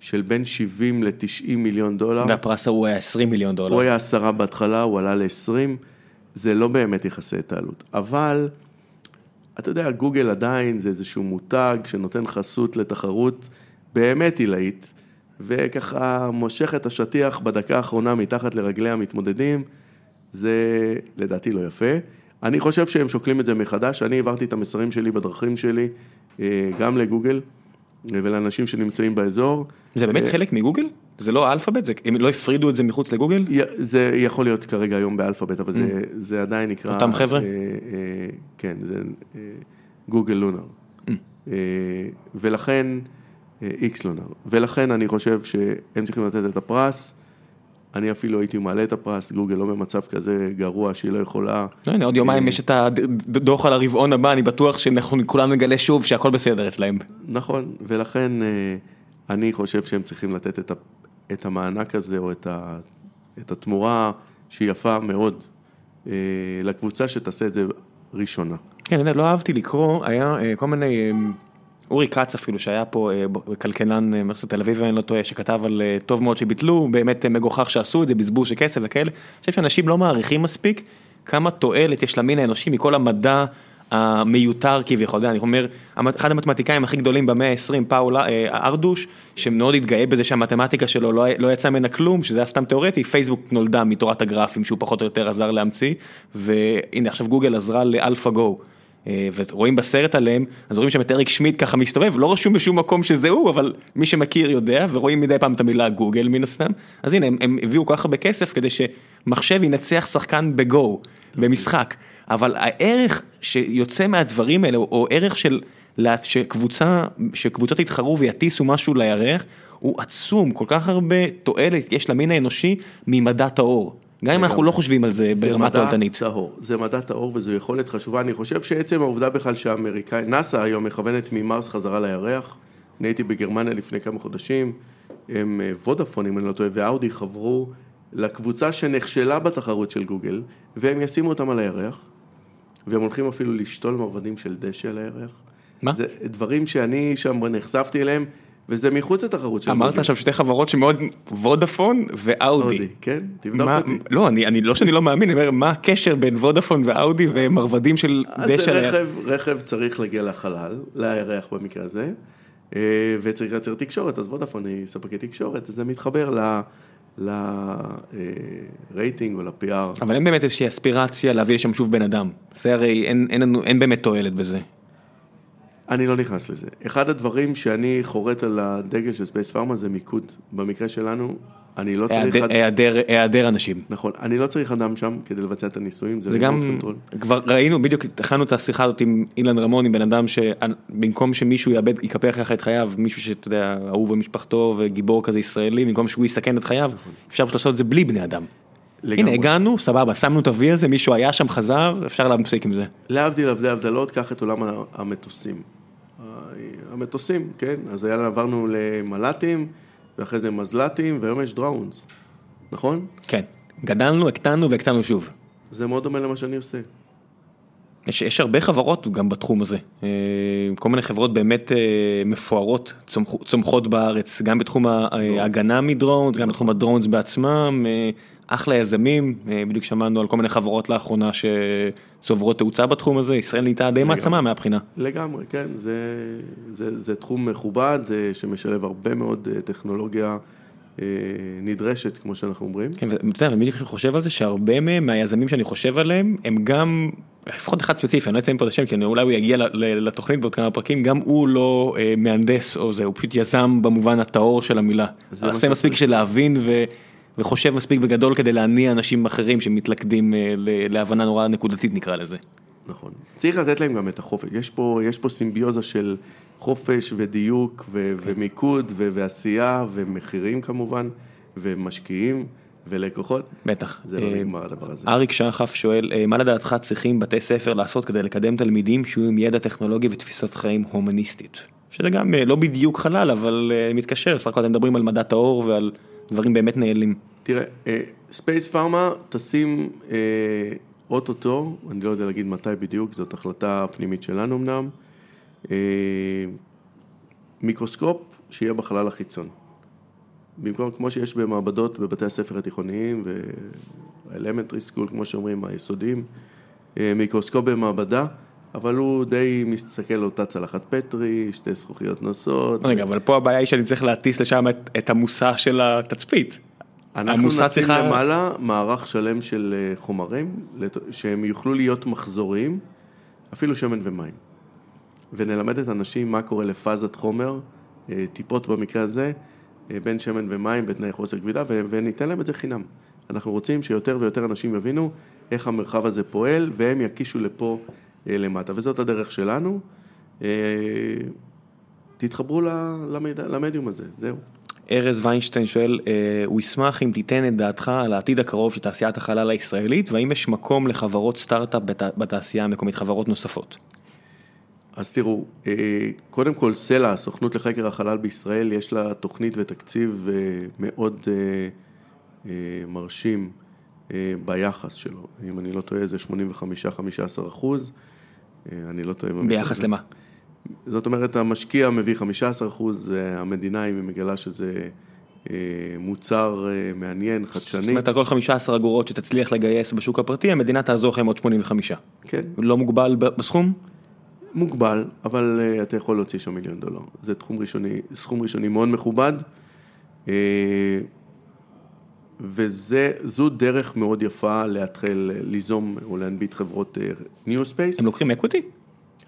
של בין 70 ל-90 מיליון דולר. והפרס ההוא היה 20 מיליון דולר. הוא היה עשרה בהתחלה, הוא עלה ל-20, זה לא באמת יכסה את העלות. אבל, אתה יודע, גוגל עדיין זה איזשהו מותג שנותן חסות לתחרות באמת עילאית, וככה מושך את השטיח בדקה האחרונה מתחת לרגלי המתמודדים, זה לדעתי לא יפה. אני חושב שהם שוקלים את זה מחדש, אני העברתי את המסרים שלי בדרכים שלי, אה, גם לגוגל ולאנשים שנמצאים באזור. זה באמת אה, חלק מגוגל? זה לא אלפאבית? זה- הם לא הפרידו את זה מחוץ לגוגל? זה יכול להיות כרגע היום באלפאבית, אבל זה, זה עדיין נקרא... Mm. אותם חבר'ה? אה, אה, כן, זה אה, גוגל לונר. Mm. אה, ולכן, אה, איקס לונר. ולכן אני חושב שהם צריכים לתת את הפרס. אני אפילו הייתי מעלה את הפרס, גוגל לא במצב כזה גרוע שהיא לא יכולה. לא, הנה, עוד יומיים יש את הדוח על הרבעון הבא, אני בטוח שאנחנו כולנו נגלה שוב שהכל בסדר אצלהם. נכון, ולכן אה, אני חושב שהם צריכים לתת את, ה, את המענק הזה, או את, ה, את התמורה שהיא יפה מאוד אה, לקבוצה שתעשה את זה ראשונה. כן, אני יודע, לא אהבתי לקרוא, היה אה, כל מיני, אה, אורי כץ אפילו, שהיה פה אה, כלכלן אה, מאוניברסיטת תל אביב, אני לא טועה, שכתב על אה, טוב מאוד שביטלו, באמת מגוחך שעשו את זה, בזבוז של כסף וכאלה. אני חושב שאנשים לא מעריכים מספיק כמה תועלת יש למין האנושי מכל המדע המיותר כביכול, אני אומר, אחד המתמטיקאים הכי גדולים במאה ה-20, פאול ארדוש, שמאוד התגאה בזה שהמתמטיקה שלו לא, לא יצא ממנה כלום, שזה היה סתם תיאורטי, פייסבוק נולדה מתורת הגרפים שהוא פחות או יותר עזר להמציא, והנה עכשיו גוגל עזרה לאלפא גו. אה, ורואים בסרט עליהם, אז רואים שם את אריק שמיט ככה מסתובב, לא רשום בשום מקום שזה הוא, אבל מי שמכיר יודע, ורואים מדי פעם את המילה גוגל מן הסתם, אז הנה הם, הם הביאו כל כך הרבה כסף כדי שמחשב ינצח שחקן בגו, במשחק, אבל הערך שיוצא מהדברים האלה, או ערך של שקבוצה, שקבוצות יתחרו ויטיסו משהו לירח, הוא עצום, כל כך הרבה תועלת יש למין האנושי ממדע טהור. גם אם אנחנו לא חושבים על זה ברמה תועלתנית. זה מדע טהור, זה מדע טהור וזו יכולת חשובה. אני חושב שעצם העובדה בכלל שהאמריקאים, נאס"א היום מכוונת ממרס חזרה לירח. אני הייתי בגרמניה לפני כמה חודשים, הם אה, וודאפון, אם אני לא טועה, ואאודי חברו לקבוצה שנכשלה בתחרות של גוגל, והם ישימו אותם על הירח, והם הולכים אפילו לשתול מרבדים של דשא על הירח. מה? זה דברים שאני שם נחשפתי אליהם, וזה מחוץ לתחרות של אמרת. עכשיו שתי חברות שמאוד, וודאפון ואאודי. אאודי, כן? תבדוק אותי. לא, אני, אני, לא שאני לא מאמין, אני אומר, מה הקשר בין וודאפון ואאודי ומרבדים של אז דשא? ליד? רכב, רכב צריך להגיע לחלל, לירח במקרה הזה, אה, וצריך לייצר תקשורת, אז וודאפון היא ספקית תקשורת, זה מתחבר לרייטינג או ל-PR. אבל אין באמת איזושהי אספירציה להביא לשם שוב בן אדם. זה הרי, אין, אין, אין באמת תועלת בזה. אני לא נכנס לזה. אחד הדברים שאני חורט על הדגל של ספייס פארמה זה מיקוד. במקרה שלנו, אני לא צריך... היעדר, אד- היעדר, אנשים. נכון, אני לא צריך אדם שם כדי לבצע את הניסויים, זה זה גם. כבר ראינו, בדיוק התחלנו את השיחה הזאת עם אילן רמון, עם בן אדם שבמקום שמישהו יאבד, יקפח ככה את חייו, מישהו שאתה יודע, אהוב במשפחתו וגיבור כזה ישראלי, במקום שהוא יסכן את חייו, אפשר פשוט לעשות את זה בלי בני אדם. לגמרי. הנה הגענו, סבבה, שמנו את ה-V הזה, מישהו היה שם, חזר, אפשר להפסיק עם זה. להבדיל הבדלי הבדלות, קח את עולם המטוסים. המטוסים, כן, אז היה, עברנו למל"טים, ואחרי זה מזל"טים, והיום יש דראונס, נכון? כן, גדלנו, הקטנו והקטנו שוב. זה מאוד דומה למה שאני עושה. יש, יש הרבה חברות גם בתחום הזה, אה, כל מיני חברות באמת אה, מפוארות צומח, צומחות בארץ, גם בתחום ההגנה מדרונס, גם בתחום הדרונס בעצמם, אה, אחלה יזמים, אה, בדיוק שמענו על כל מיני חברות לאחרונה שצוברות תאוצה בתחום הזה, ישראל נהייתה די מעצמה מהבחינה. לגמרי, כן, זה, זה, זה תחום מכובד, אה, שמשלב הרבה מאוד אה, טכנולוגיה נדרשת, כמו שאנחנו אומרים. כן, ואתה יודע, אני חושב על זה שהרבה מהם, מהיזמים שאני חושב עליהם, הם גם לפחות אחד ספציפי, אני לא אציין פה את השם, כי אני- אולי הוא יגיע לתוכנית בעוד כמה פרקים, גם הוא לא אה, מהנדס או זה, הוא פשוט יזם במובן הטהור של המילה. זה מספיק. של להבין ו... וחושב מספיק בגדול כדי להניע אנשים אחרים שמתלכדים אה, להבנה נורא נקודתית נקרא לזה. נכון. צריך לתת להם גם את החופש. יש פה, יש פה סימביוזה של חופש ודיוק ו- ומיקוד ו- ועשייה ומחירים כמובן, ומשקיעים ולקוחות. בטח. זה לא אה, נגמר הדבר הזה. אריק שחף שואל, אה, מה לדעתך צריכים בתי ספר לעשות כדי לקדם תלמידים שיהיו עם ידע טכנולוגי ותפיסת חיים הומניסטית? שזה גם לא בדיוק חלל, אבל מתקשר, סך הכל אתם מדברים על מדע טהור ועל דברים באמת נעלים. תראה, ספייס פארמה תשים אה, אוטוטו, אני לא יודע להגיד מתי בדיוק, זאת החלטה פנימית שלנו אמנם, אה, מיקרוסקופ שיהיה בחלל החיצון. במקום, כמו שיש במעבדות בבתי הספר התיכוניים וה elementary school, כמו שאומרים, היסודיים, אה, מיקרוסקופ במעבדה, אבל הוא די מסתכל על אותה צלחת פטרי, שתי זכוכיות נוסעות. רגע, אבל פה הבעיה היא שאני צריך להטיס לשם את, את המושא של התצפית. אנחנו נשים צריכה- למעלה מערך שלם של אה, חומרים, שהם יוכלו להיות מחזוריים, אפילו שמן ומים. ונלמד את האנשים מה קורה לפאזת חומר, אה, טיפות במקרה הזה, אה, בין שמן ומים בתנאי חוסר כבידה, וניתן להם את זה חינם. אנחנו רוצים שיותר ויותר אנשים יבינו איך המרחב הזה פועל, והם יקישו לפה למטה, וזאת הדרך שלנו. אה, תתחברו ל- למידע, למדיום הזה, זהו. ארז ויינשטיין שואל, אה, הוא ישמח אם תיתן את דעתך על העתיד הקרוב של תעשיית החלל הישראלית, והאם יש מקום לחברות סטארט-אפ בת, בתעשייה המקומית, חברות נוספות. אז תראו, אה, קודם כל סלע, הסוכנות לחקר החלל בישראל, יש לה תוכנית ותקציב אה, מאוד אה, אה, מרשים אה, ביחס שלו. אם אני לא טועה זה 85-15 אחוז, אה, אני לא טועה. ביחס. למה? זאת אומרת, המשקיע מביא 15 אחוז, אה, המדינה, אם היא מגלה שזה אה, מוצר אה, מעניין, זאת חדשני, אומרת, על כל 15 אגורות שתצליח לגייס בשוק הפרטי, המדינה תעזור לכם עוד 85. כן, לא מוגבל בסכום? מוגבל, אבל אתה יכול להוציא שם מיליון דולר. זה תחום ראשוני, סכום ראשוני מאוד מכובד, וזו דרך מאוד יפה להתחיל אה, ליזום או להנביט חברות new space. הם לוקחים equity?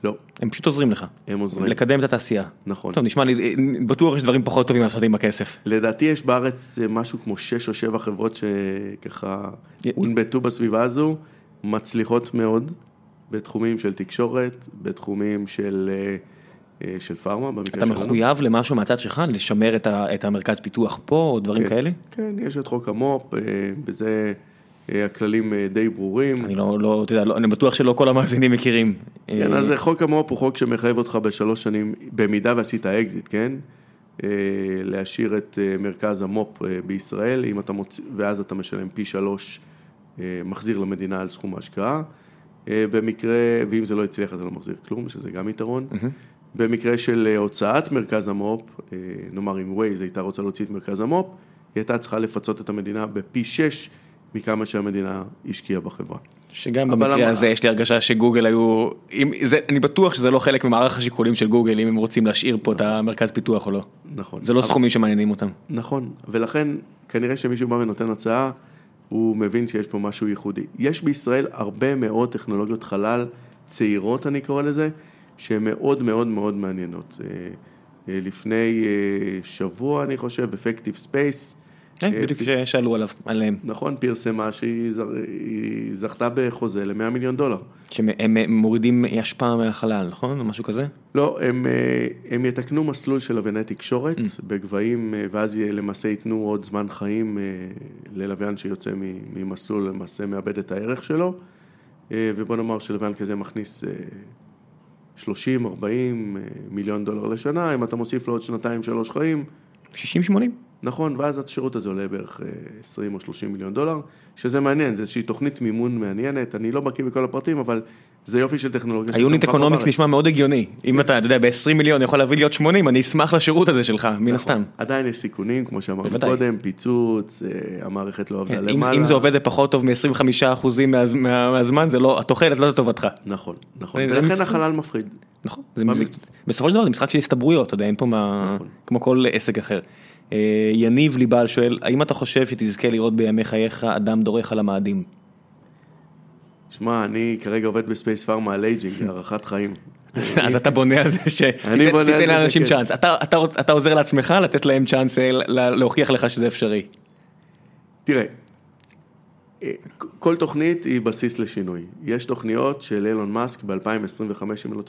לא, הם פשוט עוזרים לך. הם עוזרים. לקדם את התעשייה. נכון. טוב, נשמע לי, בטוח יש דברים פחות טובים לעשות עם הכסף. לדעתי יש בארץ אה, משהו כמו שש או שבע חברות שככה הונבטו בסביבה הזו, מצליחות מאוד בתחומים של תקשורת, בתחומים של, אה, אה, של פארמה, אתה שלנו. מחויב למשהו מהצד שלך, לשמר את ה- את המרכז פיתוח פה, או דברים כן, כאלה? כן, יש את חוק המו"פ, אה, בזה אה, הכללים אה, די ברורים. אני לא, לא, אתה יודע, לא, אני בטוח שלא כל המאזינים מכירים. כן, אה, אז חוק המו"פ הוא חוק שמחייב אותך בשלוש שנים, במידה ועשית אקזיט, כן? אה, להשאיר את אה, מרכז המו"פ אה, בישראל, אם אתה מוציא, ואז אתה משלם פי שלוש, אה, מחזיר למדינה על סכום ההשקעה. אה, במקרה, ואם זה לא הצליח אתה לא מחזיר כלום, שזה גם יתרון. במקרה של אה, הוצאת מרכז המו"פ, אה, נאמר אם ווייז הייתה רוצה להוציא את מרכז המו"פ, היא הייתה צריכה לפצות את המדינה בפי שש מכמה שהמדינה השקיעה בחברה. שגם במקרה המ- הזה יש לי הרגשה שגוגל היו, אם, זה, אני בטוח שזה לא חלק ממערך השיקולים של גוגל, אם הם רוצים להשאיר פה את המרכז פיתוח או לא. נכון. זה לא אבל- סכומים שמעניינים אותם. נכון, ולכן כנראה שמישהו בא ונותן הצעה, הוא מבין שיש פה משהו ייחודי. יש בישראל הרבה מאוד טכנולוגיות חלל צעירות, אני קורא לזה, שהן מאוד מאוד מאוד מעניינות. אה, אה, לפני אה, שבוע, אני חושב, Effective Space, כן, בדיוק ששאלו עליו, עליהם. נכון, פרסמה שהיא זכתה בחוזה ל-100 מיליון דולר. שהם הם מורידים השפעה מהחלל, נכון? או משהו כזה? לא, הם, הם יתקנו מסלול של לווייני תקשורת בגבהים, אה, ואז למעשה ייתנו עוד זמן חיים ללוויין שיוצא ממסלול, למעשה מאבד את הערך שלו, ובוא נאמר שלוויין כזה מכניס 30-40 מיליון דולר לשנה, אם אתה מוסיף לו עוד שנתיים שלוש חיים, 60-80? נכון, ואז השירות הזה עולה בערך אה, 20 או 30 מיליון דולר, שזה מעניין, זו איזושהי תוכנית מימון מעניינת, אני לא בקיא בכל הפרטים, אבל זה יופי של טכנולוגיה. ה unit economics. נשמע מאוד הגיוני. אם אתה, אתה יודע, ב-20 מיליון יכול להביא לי עוד 80, אני אשמח לשירות הזה שלך, מן הסתם. עדיין יש סיכונים, כמו שאמרנו. קודם, פיצוץ, אה, המערכת לא עבדה כן, למעלה. אם זה עובד זה פחות טוב מ-25% מה, מה, מהזמן, זה לא, התוחלת לא לטובתך. נכון, נכון, ולכן. החלל מפחיד. נכון, בסופו של דבר זה משחק של הסתברויות, אתה יודע, אין פה מה, נכון. כמו כל עסק אחר. אה, יניב ליבל שואל, האם אתה חושב שתזכה לראות בימי חייך אדם דורך על המאדים? שמע, אני כרגע עובד בספייס פארמה על aging, הארכת חיים. אז אתה בונה על זה שתיתן לאנשים. צ'אנס. אתה- עוזר לעצמך לתת להם צ'אנס אה, להוכיח לך שזה אפשרי. תראה, אה, כל תוכנית היא בסיס לשינוי. יש תוכניות של אילון מאסק ב-2025, אם לא